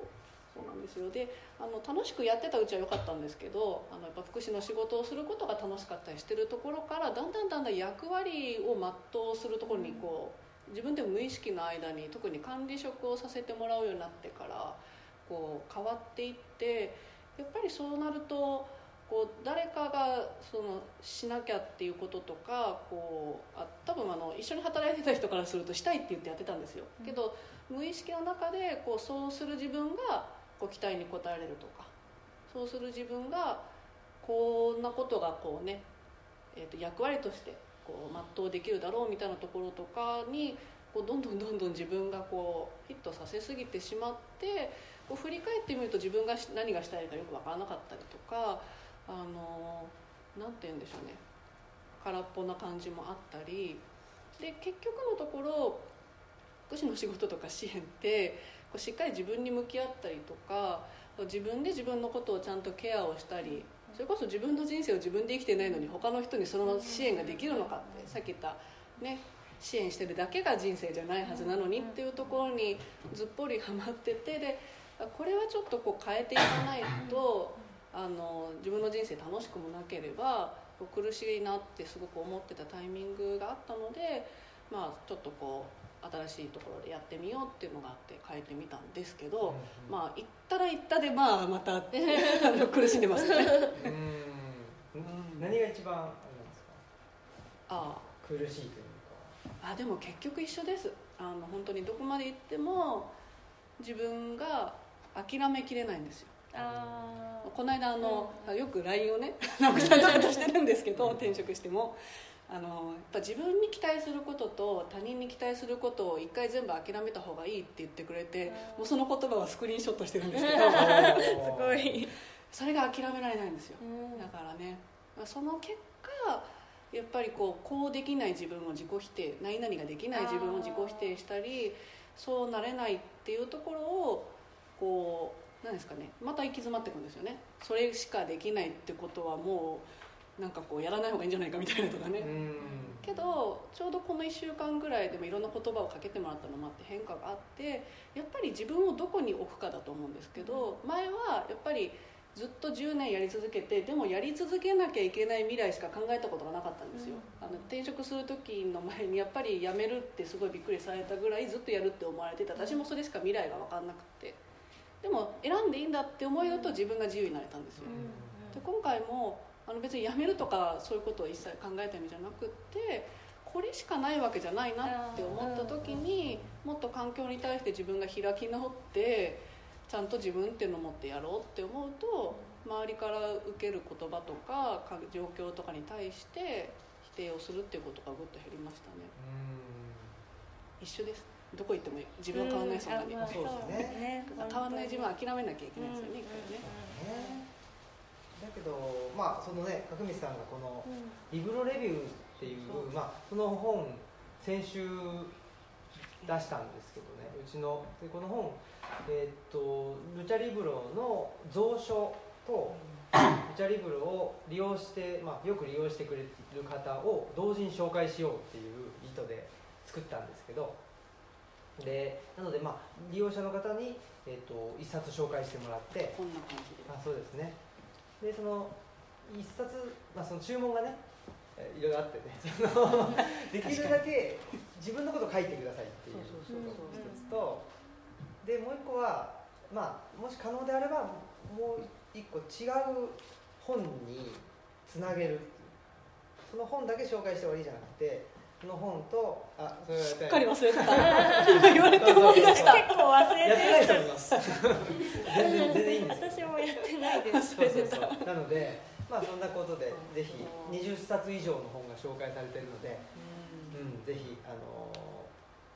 そうなんですよ。であの楽しくやってたうちは良かったんですけどあのやっぱ福祉の仕事をすることが楽しかったりしてるところからだんだんだんだん役割を全うするところにこう自分でも無意識の間に特に管理職をさせてもらうようになってからこう変わっていってやっぱりそうなるとこう誰かがそのしなきゃっていうこととかこうあ多分あの一緒に働いてた人からするとしたいって言ってやってたんですよ、けど無意識の中でこうそうする自分がこう期待に応えられるとかそうする自分がこんなことがこうね、えー、と役割としてこう全うできるだろうみたいなところとかにこうどんどんどんどん自分がこうヒットさせすぎてしまってこう振り返ってみると自分が何がしたいかよく分からなかったりとかあのなて言うんでしょうね。空っぽな感じもあったり。で結局のところ福祉の仕事とか支援ってこうしっかり自分に向き合ったりとか自分で自分のことをちゃんとケアをしたりそれこそ自分の人生を自分で生きてないのに他の人にその支援ができるのかってさっき言ったね支援してるだけが人生じゃないはずなのにっていうところにずっぽりはまっててでこれはちょっとこう変えていかないとあの自分の人生楽しくもなければ苦しいなってすごく思ってたタイミングがあったのでまあちょっとこう新しいところでやってみようっていうのがあって変えてみたんですけど、うんうん、まあ行ったら行ったでまあまた 苦しんでますね。うん。何が一番あれなんですか？ああ。苦しいというか。あでも結局一緒です。あの本当にどこまで行っても自分が諦めきれないんですよ。あこの間あの、うん、よく LINE をね直木さんとしてるんですけど転職しても。あのやっぱ自分に期待することと他人に期待することを一回全部諦めた方がいいって言ってくれてもうその言葉はスクリーンショットしてるんですけど。すごい。それが諦められないんですよ、だからね。その結果やっぱりこうこうできない自分を自己否定何々ができない自分を自己否定したりそうなれないっていうところをこう何ですかねまた行き詰まっていくんですよね。それしかできないってことはもうなんかこうやらない方がいいんじゃないかみたいなとかね。けどちょうどこの1週間ぐらいでもいろんな言葉をかけてもらったのもあって変化があってやっぱり自分をどこに置くかだと思うんですけど前はやっぱりずっと10年やり続けてでもやり続けなきゃいけない未来しか考えたことがなかったんですよ、あの転職する時の前にやっぱり辞めるってすごいびっくりされたぐらいずっとやるって思われてた私もそれしか未来が分かんなくてでも選んでいいんだって思えると自分が自由になれたんですよ、で今回もあの別に辞めるとかそういうことを一切考えた意味じゃなくってこれしかないわけじゃないなって思った時にもっと環境に対して自分が開き直ってちゃんと自分っていうのを持ってやろうって思うと周りから受ける言葉とか状況とかに対して否定をするっていうことがぐっと減りましたね。一緒ですどこ行っても自分は変わんないそんなに、そうですね。変わんない自分は諦めなきゃいけないですよね、一回ね。だけどまあそのね角道さんがこの「リブロレビュー」っていう、う。ん、まあ、その本先週出したんですけどねうちの。でこの本えー、っとルチャリブロの蔵書とルチャリブロを利用して、まあ、よく利用してくれる方を同時に紹介しようっていう意図で作ったんですけどでなのでまあ利用者の方に、えー、っと一冊紹介してもらってこんな感じで。あそうですね。でその一冊、まあ、その注文がねいろいろあってね できるだけ自分のこと書いてくださいっていう一つとでもう一個は、まあ、もし可能であればもう一個違う本につなげるその本だけ紹介して終わりじゃなくてその本とあそれしっかり忘れてた。言われて思い出した。結構忘れてやってない人います。全然全然いいんです。私もやってないです。そうそうそう。なのでまあそんなことでぜひ20冊以上の本が紹介されてるので、うん、ぜひあの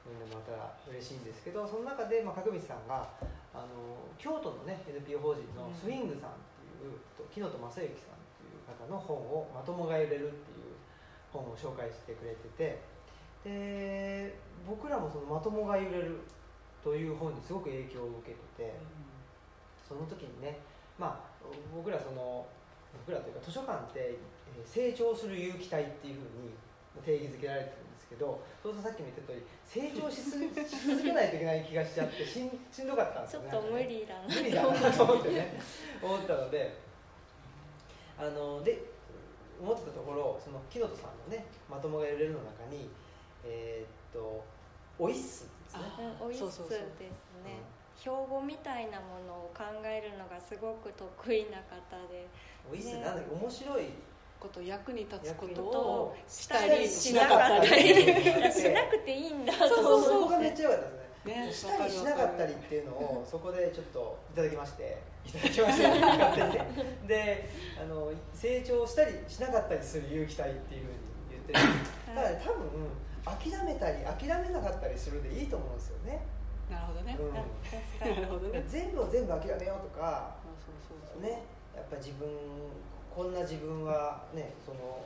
読んでもらったら嬉しいんですけどその中で、まあ、角道さんがあの京都のね NPO 法人のスウィングさんっていう、うん、木本正幸さんっていう方の本を「まともが揺れる」っていう本を紹介してくれててで僕らもその「まともが揺れる」という本にすごく影響を受けてて、その時にねまあ僕らその僕らというか図書館って成長する有機体っていうふうに定義づけられてるんですけどそうするとさっきも言った通り成長 し続けないといけない気がしちゃってしんしんどかったんですよね。ちょっと無理だな。無理だなと思ってね思ったのであので思ってたところその木本さんのね「まともが揺れる」の中にえー、っとオイッスですね。オイッスですね。標語みたいなものを考えるのがすごく得意な方で。オイッスなんだっけ？面白い。こと役に立つことをしたりしなかったり。しなくていいんだそうそうそう。そこがめっちゃ良かったですねね、したりしなかったりっていうのを そこでちょっといただきまして。いただきまして勝手にねであの成長したりしなかったりする有機体っていうふうに言っって。るだから多分諦めたり諦めなかったりするでいいと思うんですよね、なるほどね、うん。なるほどね。全部を全部諦めようとかねやっぱ自分こんな自分はねその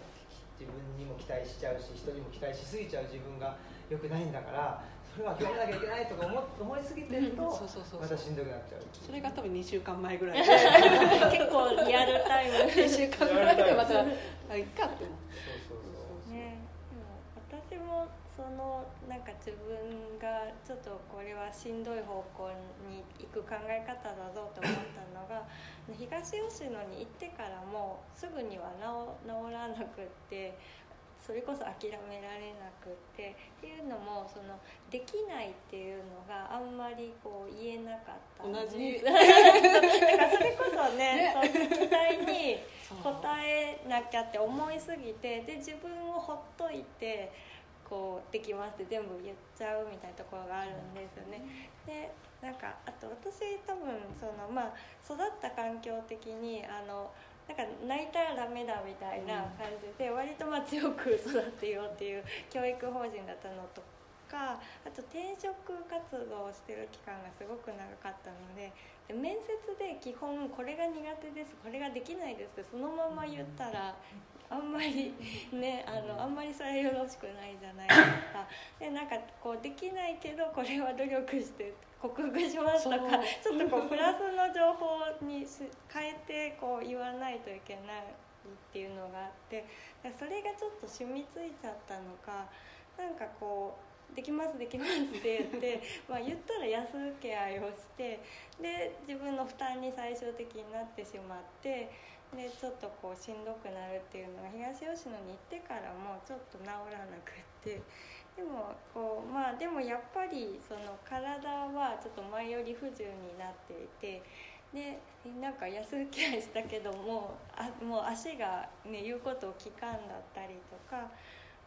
自分にも期待しちゃうし人にも期待しすぎちゃう自分が良くないんだからそれは諦めなきゃいけないとか思思いすぎてるとそうそうそうまたしんどくなっちゃうそれが多分2週間前ぐらい。で 結構リアルタイム。2週間ぐらいでまたあいっかって思ってそうそうそう。ね、でも私もそのなんか自分がちょっとこれはしんどい方向に行く考え方だぞと思ったのが 東吉野に行ってからもすぐには治治らなくってそれこそ諦められなくってっていうのもそのできないっていうのがあんまりこう言えなかった同じ。だからそれこそねね。そう期待にそう。答えなきゃって思いすぎてで自分をほっといてこうできますって全部言っちゃうみたいなところがあるんですよね。でなんかあと私多分そのまあ育った環境的にあのなんか泣いたらダメだみたいな感じで割とまあ強く育ってようっていう教育法人だったのとかあと転職活動をしてる期間がすごく長かったのでで面接で基本これが苦手ですこれができないですってそのまま言ったらあんまりねあのあんまりそれよろしくないじゃないですか。でなんかこうできないけどこれは努力して克服しますとか。ちょっとこうプラスの情報にし変えてこう言わないといけないっていうのがあってでそれがちょっと染みついちゃったのかなんかこう「できますできます」って言って まあ言ったら安請け合いをしてで自分の負担に最終的になってしまってでちょっとこうしんどくなるっていうのが東吉野に行ってからもちょっと治らなくってでもこうまあでもやっぱりその体はちょっと前より不自由になっていてでなんか安請け合いしたけどもあもう足が、ね、言うことを聞かんだったりとか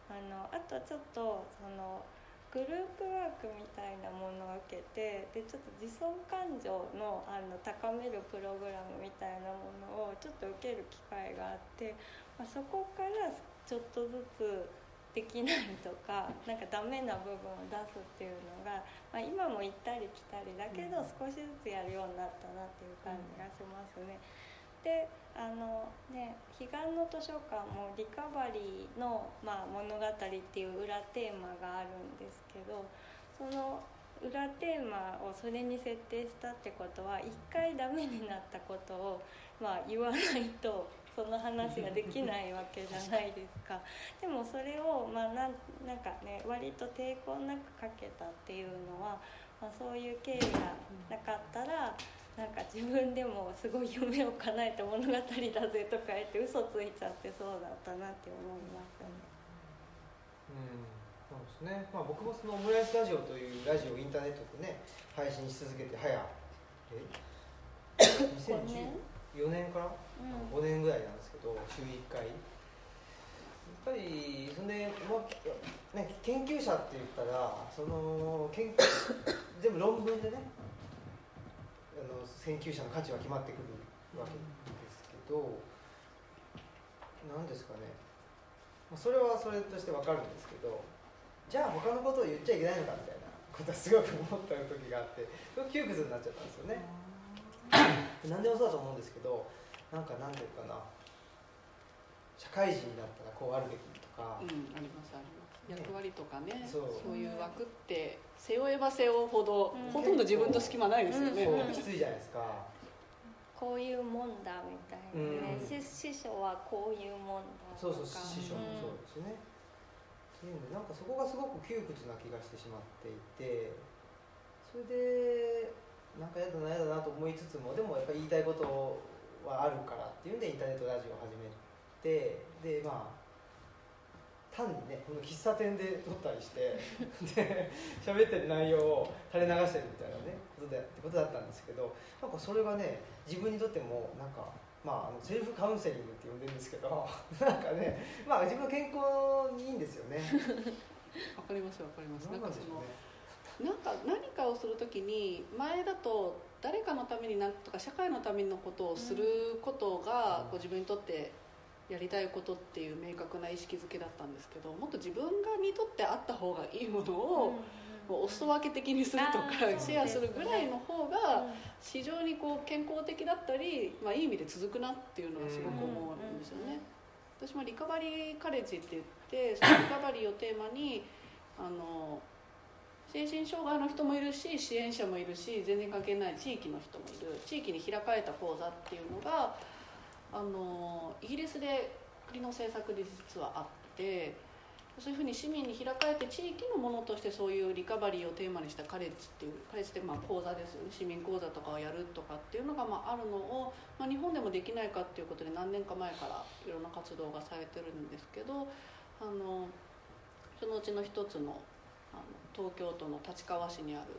あのあとちょっとそのグループワークみたいなものを受けてでちょっと自尊感情のあの高めるプログラムみたいなものをちょっと受ける機会があって、まあ、そこからちょっとずつできないとか なんかダメな部分を出すっていうのが、まあ、今も行ったり来たりだけど少しずつやるようになったなっていう感じがしますね。であのね彼岸の図書館もリカバリーの、まあ、物語っていう裏テーマがあるんですけどその裏テーマをそれに設定したってことは一回ダメになったことを、まあ、言わないとその話ができないわけじゃないですか。でもそれを、まあ、なんなんかね割と抵抗なく書けたっていうのは、まあ、そういう経緯がなかったらなんか自分でもすごい夢を叶えた物語だぜとか言って嘘ついちゃってそうだったなって思いましたね。うんそうですね、まあ、僕もそのオムライスラジオというラジオをインターネットでね配信し続けて早え2014年からうん。5年ぐらいなんですけど週1回。やっぱりそんで、まあね、研究者って言ったらその研全部論文でねあの研究者の価値は決まってくるわけですけど何ですかね。まあそれはそれとして分かるんですけどじゃあ他のことを言っちゃいけないのかみたいなことはすごく思った時があってそれ窮屈になっちゃったんですよね。何でもそうだと思うんですけどなんかなんていうかな。社会人になったらこうあるべきとか、うん、ありますあります役割とかねそう。そういう枠って背負えば背負うほど、うん。ほとんど自分と隙間ないですよね、う。んそうきついじゃないですか、こういうもんだみたいなね、うん。し師匠はこういうもんだとか。そうそう師匠もそうですね、っていうのでなんかそこがすごく窮屈な気がしてしまっていてそれでなんか嫌だな嫌だなと思いつつもでもやっぱり言いたいことはあるからっていうんでインターネットラジオを始めてでまあ単にねこの喫茶店で撮ったりして で喋ってる内容を垂れ流してるみたいなねことでってことだったんですけどなんかそれがね自分にとってもなんかまああのセルフカウンセリングって呼んでるんですけど なんかねまあ自分の健康にいいんですよね。わかりますわかります。ななんんかそのなんか何かをするときに前だと誰かのためになんとか社会のためのことをすることが、うん。こう自分にとってやりたいことっていう明確な意識づけだったんですけどもっと自分がにとってあった方がいいものを、もうお裾分け的にするとかシェアするぐらいの方が非常にこう健康的だったり、まあ、いい意味で続くなっていうのはすごく思うんですよね。私もリカバリーカレッジって言ってそのリカバリーをテーマにあの精神障害の人もいるし支援者もいるし全然関係ない地域の人もいる。地域に開かれた講座っていうのがあのイギリスで国の政策で実はあってそういうふうに市民に開かれて地域のものとしてそういうリカバリーをテーマにしたカレッジっていうカレッジってまあ講座です。よね市民講座とかをやるとかっていうのがまああるのを、まあ、日本でもできないかっていうことで何年か前からいろんな活動がされてるんですけどあのそのうちの一つのあの東京都の立川市にある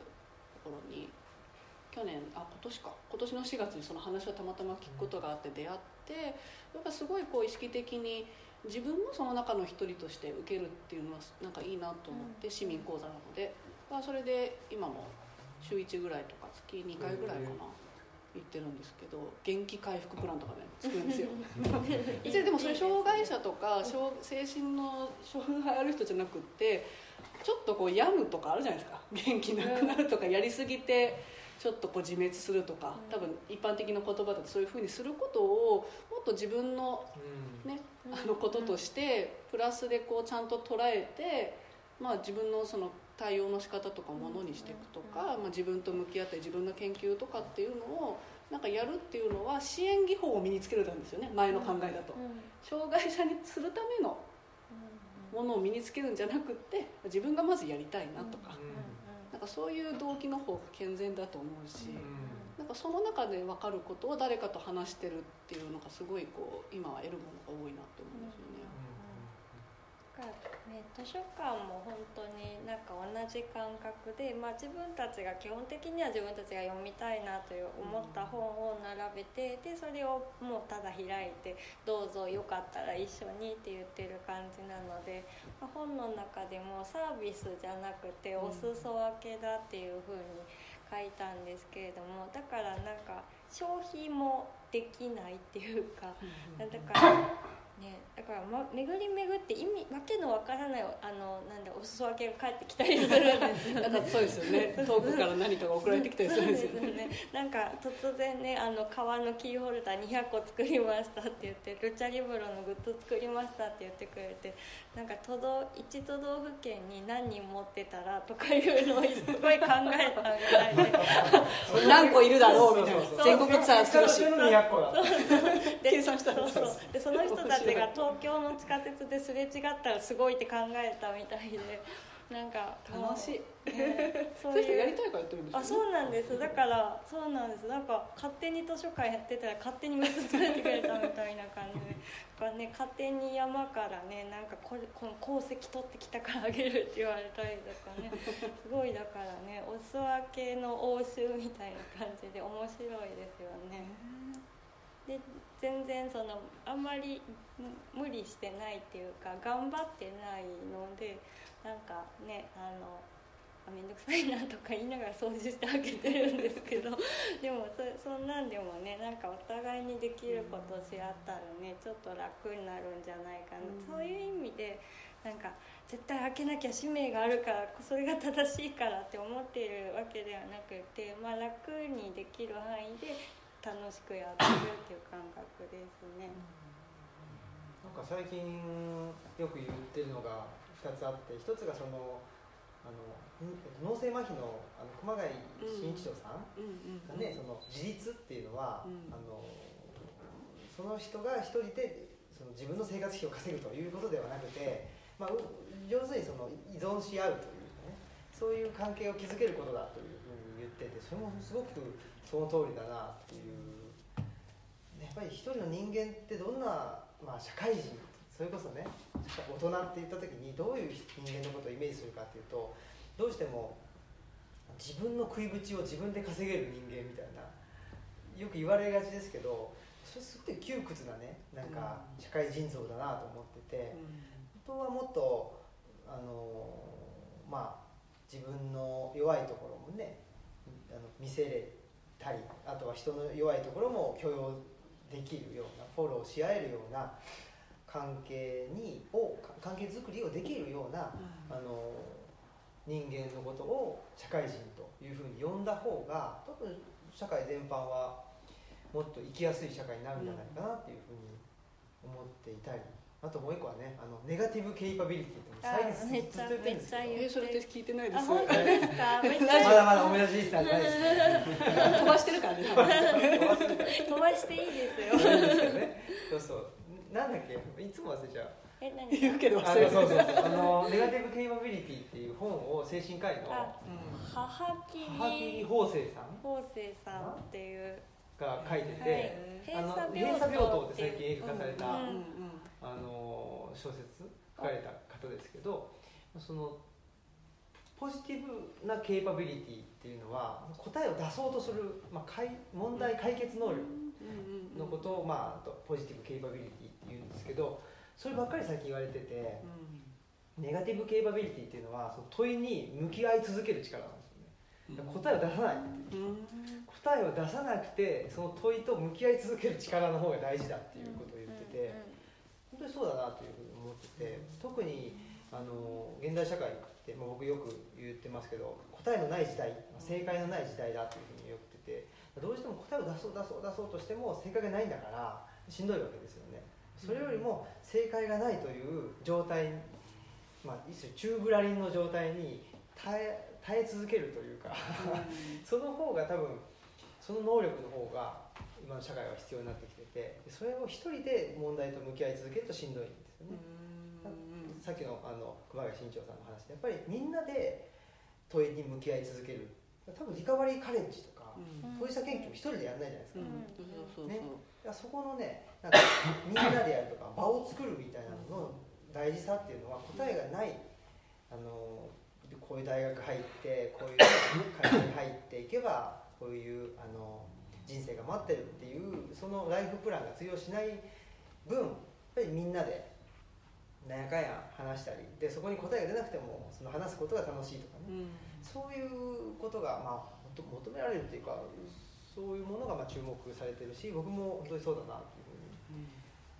ところに去年あ今年か。今年の4月にその話をたまたま聞くことがあって出会ってやっぱすごいこう意識的に自分もその中の一人として受けるっていうのはなんかいいなと思って、市民講座なので、まあ、それで今も週1ぐらいとか月2回ぐらいかな。行ってるんですけど元気回復プランとかね作るんですよ。でもそれ障害者とか障精神の障害ある人じゃなくってちょっとこう病むとかあるじゃないですか。元気なくなるとかやりすぎてちょっとこう自滅するとか多分一般的な言葉だとそういうふうにすることをもっと自分のねあのこととしてプラスでこうちゃんと捉えて、まあ、自分のその対応の仕方とかものにしていくとか、まあ、自分と向き合って自分の研究とかっていうのをなんかやるっていうのは支援技法を身につけるんですよね前の考えだと。障害者にするためのものを身につけるんじゃなくって自分がまずやりたいなとか、なんかそういう動機の方が健全だと思うし、なんかその中で分かることを誰かと話してるっていうのがすごいこう今は得るものが多いなって思うんですよね。かね、図書館も本当になんか同じ感覚で、まあ、自分たちが基本的には自分たちが読みたいなという思った本を並べてでそれをもうただ開いて「どうぞよかったら一緒に」って言ってる感じなので、まあ、本の中でもサービスじゃなくてお裾分けだっていうふうに書いたんですけれどもだからなんか消費もできないっていうかだから。ね、だから、ま、巡り巡って意味わけのわからないあのなんだお裾分けが返ってきたりするんで。すよ、ね、なんかそうですよね。遠くから何かが送られてきたりするんですよね。ね。なんか突然ねあの革のキーホルダー200個作りましたって言ってルチャリブロのグッズ作りましたって言ってくれてなんか都道1都道府県に何人持ってたらとかいうのをすごい考えたぐらいで。何個いるだろうみたいな。全国ツアーするし。200個だで計算したらそうそう。で その人たちが東京の地下鉄ですれ違ったらすごいって考えたみたいでなんか楽しい。ね そそういう人やりたいからやってるんですよ、あそうなんです。だからそうなんです。なんか勝手に図書館やってたら勝手にグッズ作ってくれたみたいな感じで。だからね勝手に山からねなんかこれこの鉱石取ってきたからあげるって言われたりとかね。すごいだからねお裾分けの応酬みたいな感じで面白いですよね。で全然そのあんまり無理してないっていうか頑張ってないのでなんかねあの面倒くさいなとか言いながら掃除してあげてるんですけど でもそそんなんでもねなんかお互いにできることをし合ったらねちょっと楽になるんじゃないかな、うん。そういう意味でなんか絶対開けなきゃ使命があるからそれが正しいからって思っているわけではなくて、まあ、楽にできる範囲で楽しくやってるっていう感覚ですね。なんか最近よく言ってるのが2つあって一つがそのあのん脳性麻痺のあの熊谷慎一郎さんがね、その自立っていうのは、うん。あのその人が一人でその自分の生活費を稼ぐということではなくて、まあ、う上手にその依存し合うというかねそういう関係を築けることだというふうに言っててそれもすごくその通りだなっていう。やっぱり一人の人間ってどんな、まあ、社会人それこそね大人って言った時にどういう人間のことをイメージするかっていうとどうしても自分の食いぶちを自分で稼げる人間みたいなよく言われがちですけどそれすごい窮屈なねなんか社会人像だなと思ってて本当はもっとあのまあ自分の弱いところもねあの見せれたりあとは人の弱いところも許容できるようなフォローし合えるような関係にをか関係づくりをできるようなあの人間のことを社会人というふうに呼んだ方が多分社会全般はもっと生きやすい社会になるんじゃないかなっていうふうに思っていたりあともう一個はねあのネガティブケイパビリティってあ最近ずっと言ってるんですけど。めっちゃ言えーそれ私聞いてないですあ本当ですか？めっちまゃだまだ思い出しリスナーじゃないです。ね飛ばしてるからね。飛ばしていいですよ。そうそう。なんだっけ？いつも忘れちゃう。え何？言うけどあ忘れそうそうそう。あのネガティブケイパビリティっていう本を精神科医のあ母木法生さん法生さんっていう。が書いてて、はい。あの閉閉鎖鎖病棟病棟って最近映画化された、うんうんあの小説書かれた方ですけどそのポジティブなケイパビリティっていうのは答えを出そうとする、まあ、かい問題解決能力のことを、まあ、あとポジティブケイパビリティって言うんですけどそればっかり最近言われててネガティブケイパビリティっていうのはその問いに向き合い続ける力なんですよね。答えを出さないう。ん。答えを出さなくてその問いと向き合い続ける力の方が大事だっていうことを当にそうだなというふうに思ってて特にあの現代社会って、まあ、僕よく言ってますけど答えのない時代正解のない時代だというふうに言っててどうしても答えを出そう出そう出そうとしても正解がないんだからしんどいわけですよね。それよりも正解がないという状態まあ一種チューブラリンの状態に耐え耐え続けるというか その方が多分その能力の方が今の社会は必要になってきててでそれを一人で問題と向き合い続けるとしんどいんですよね、さっきのあの熊谷新潮さんの話でやっぱりみんなで問いに向き合い続ける。多分リカバリーカレッジとか当事者研究を一人でやらないじゃないですか,、ね。そこのねなんかみんなでやるとか 場を作るみたいなのの大事さっていうのは答えがないあのこういう大学入ってこういう会社に入っていけばこういうあの人生が待ってるっていうそのライフプランが通用しない分やっぱりみんなでなんやかんや話したりでそこに答えが出なくてもその話すことが楽しいとかね、そういうことが、まあ、求求められるっていうかそういうものがまあ注目されてるし僕も本当にそうだなっていうふうに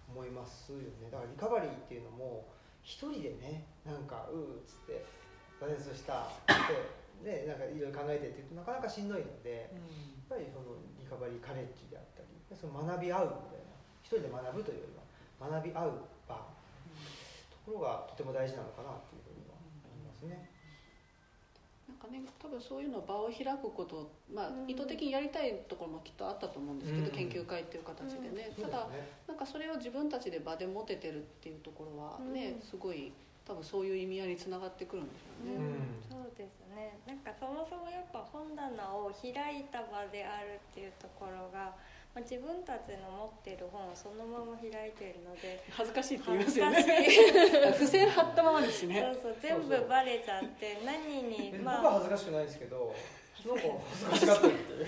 思いますよね。だからリカバリーっていうのも一人でねなんかうーっつって挫折したで、ね、なんかいろいろ考えてって言うとなかなかしんどいのでやっぱりそのリカバリーカレッジであったりその学び合うみたいな一人で学ぶというよりは学び合う場ところがとても大事なのかなっていうふうには思いますね。なんかね多分そういうの場を開くこと、まあうん。意図的にやりたいところもきっとあったと思うんですけど、うん。研究会っていう形でね、そうただねなんかそれを自分たちで場で持ててるっていうところはね、うん。すごい多分そういう意味合いにつながってくるんでしょうね。うんそうですねなんかそもそもやっぱ本棚を開いた場であるっていうところが、まあ、自分たちの持ってる本をそのまま開いているので恥ずかしいって言い恥ますよずかしね。い付箋貼ったままですしそうね。そう全部バレちゃって何にえまあ僕は恥ずかしくないですけどなんか恥ずかしかったりっていう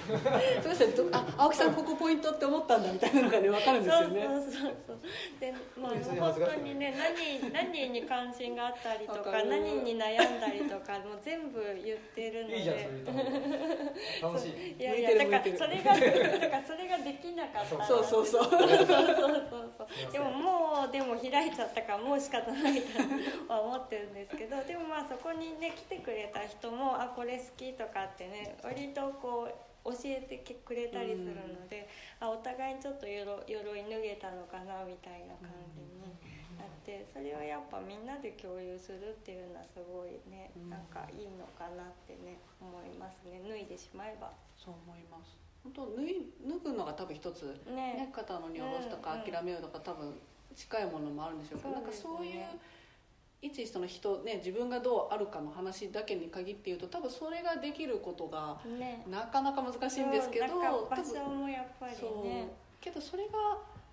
そうですよ。あ、青木さんここポイントって思ったんだみたいなのがね分かるんですよね。そうそう。そうでまあ本当にね何何に関心があったりとか何に悩んだりとかもう全部言ってるので。いいじゃんそれ。言った方が楽しいいやいやだからそれがだからそれができなかったら。そうそうそう。でももうでも開いちゃったからもう仕方ないとは思ってるんですけどでもまあそこにね来てくれた人もあこれ好きとかってね割とこう教えてくれたりするので、あお互いにちょっと鎧鎧脱げたのかなみたいな感じになってそれをやっぱみんなで共有するっていうのはすごいねうんなんかいいのかなってね思いますね。脱いでしまえば。そう思います。本当脱い脱ぐのが多分一つねね。肩の荷下ろすとかうんうん諦めるとか多分近いものもあるんでしょうけど、なんかそういう一その人ね自分がどうあるかの話だけに限って言うと多分それができることがね。なかなか難しいんですけど、そうなんか場多分所もやっぱりそう。ねけどそれが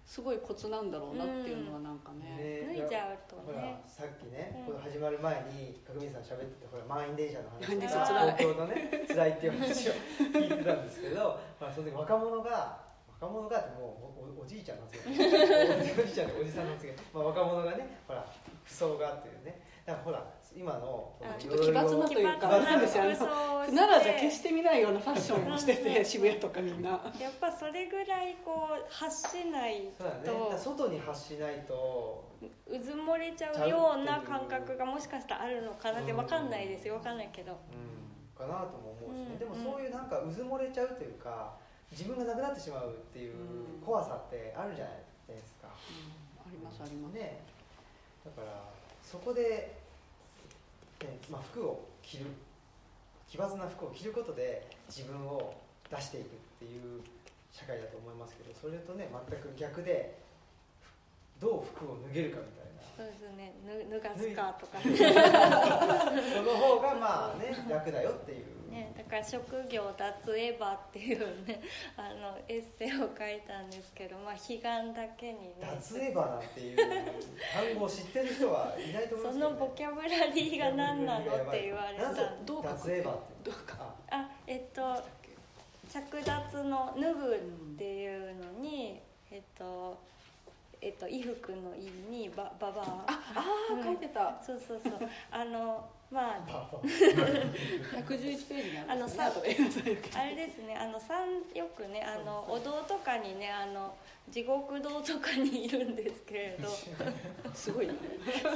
すごいコツなんだろうなっていうのはなんかね。ね脱いじゃうとほらねさっきね、うん。これ始まる前に角見さん喋っててほら満員電車の話。満員電車辛い。東京のね辛いっていう話を聞いてたんですけど、まあ、その時若者が若者がってもうおおおじいちゃんなんですよおじいちゃんでおじさんなんですけど、まあ、若者がねほら服装がっていうね。だからほら今のちょっと奇抜なというか。奇抜ななんですよ服装をして奈良じゃ決して見ないよう。なファッションをしてうんて渋谷とかみんな。やっぱそれぐらいこう発しないそうだね。外に発しないと。うずもれちゃうような感覚がもしかしたらあるのかなって分かんないですよ。分かんないけど。うん。かなとも思うしね、うん。でもそういうなんかうずもれちゃうというか自分がなくなってしまうっていう怖さってあるじゃないですか、ありますあります。ね。だからそこで、ねまあ、服を着る奇抜な服を着ることで自分を出していくっていう社会だと思いますけどそれとね全く逆でどう服を脱げるかみたいな。そうですね。ぬ脱がすかとか。そ の方がまあね楽だよっていう、から職業脱エヴァっていうね あのエッセイを書いたんですけど、まあ、悲願だけにね。脱エヴァなんていう単語を知ってる人はいないと思いますね、そのボキャブラリーが何なのって言われたど。う書く脱エヴァってどうかああえっと着脱の脱ぐっていうのに、えっとえっと衣服の衣にばばばああー書いてた。そうそうそう。あのまああ111ページにああのるんですねさ後で言いなさあれですねあのさんよくねあのお堂とかにねあの地獄堂とかにいるんですけれどすごいね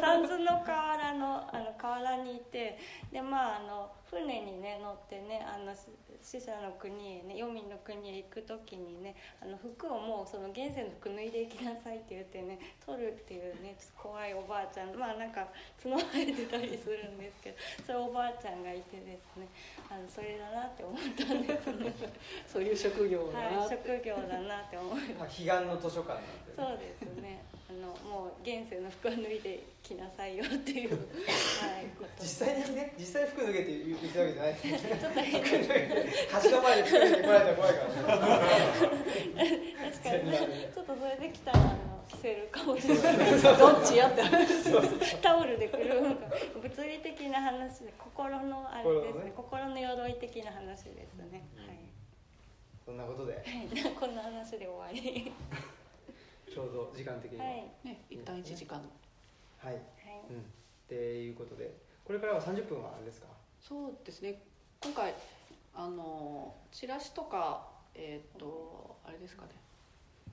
三途の河原のあの河原にいてでまああの船にね乗ってねあのし死者の国へね黄泉の国へ行く時にねあの服をもうその現世の服脱いでいきなさいって言ってね取るっていうね怖いおばあちゃんまあなんか角生えてたりするんですけどそういうおばあちゃんがいてですねあのそれだなって思ったんですね。そういう職業だなはい職業だなって思いまあ彼岸の図書館なんで、そうですね。あのもう現世の服は脱いできなさいよっていう、はい、実際にね実際服脱げって言ってるわけじゃないですよねちょっと変橋の前で服脱げてこられたら怖いからね 確かにちょっとそれできたらあの着せるかもしれない。どっちやってタオルでくるのか物理的な話で心のあれですね。心の鎧的な話ですね。そんなことではい。はい。こんな話で終わり。ちょうど時間的には。はい。ね一旦1時間はい、はい。うん、っていうことで。これからは30分はあれですか？そうですね。今回あのチラシとかえっ、とあれですかね。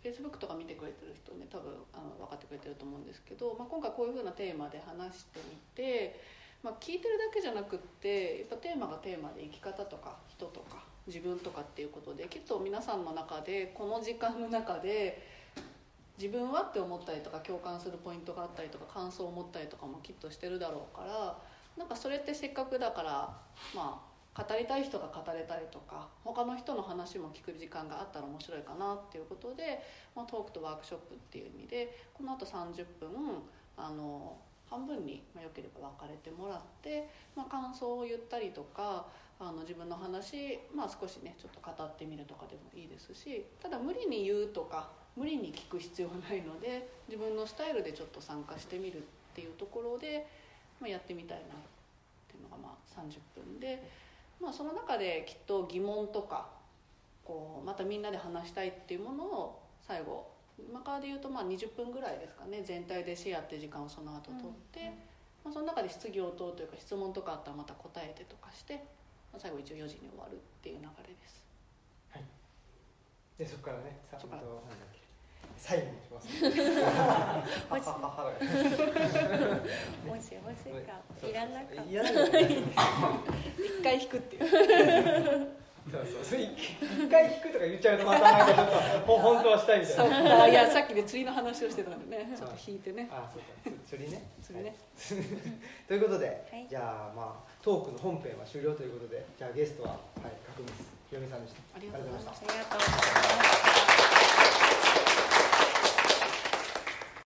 Facebook とか見てくれてる人ね多分あの分かってくれてると思うんですけど、まあ、今回こういうふうなテーマで話してみて、まあ、聞いてるだけじゃなくってやっぱテーマがテーマで生き方とか人とか自分とかっていうことできっと皆さんの中でこの時間の中で自分はって思ったりとか共感するポイントがあったりとか感想を持ったりとかもきっとしてるだろうからなんかそれってせっかくだからまあ語りたい人が語れたりとか他の人の話も聞く時間があったら面白いかなっていうことで、まあ、トークとワークショップっていう意味でこのあと30分あの半分に、まあ、よければ分かれてもらって、まあ、感想を言ったりとかあの自分の話、まあ、少しねちょっと語ってみるとかでもいいですしただ無理に言うとか無理に聞く必要はないので自分のスタイルでちょっと参加してみるっていうところで、まあ、やってみたいなっていうのがまあ30分で、まあ、その中できっと疑問とかこうまたみんなで話したいっていうものを最後今からで言うとまあ20分ぐらいですかね全体でシェアっていう時間をその後取って、まあ、その中で質疑応答というか質問とかあったらまた答えてとかして、まあ、最後一応4時に終わるっていう流れです。でそこからねさそっから。あとなんだっけサインもしますもしははははもし。欲しいかいらなかったいらない一回引くっていうそうそう一回引くとか言っちゃうとまたなんかちょっと本当はし。たいみたいないやさっきで釣りの話をしてたのでねちょっと引いてねあそうか釣りね釣りねということで、はいじゃあまあトークの本編は終了ということでじゃあゲストははい角光ひろみさんでし。たありがとうございまし。たありがとうございます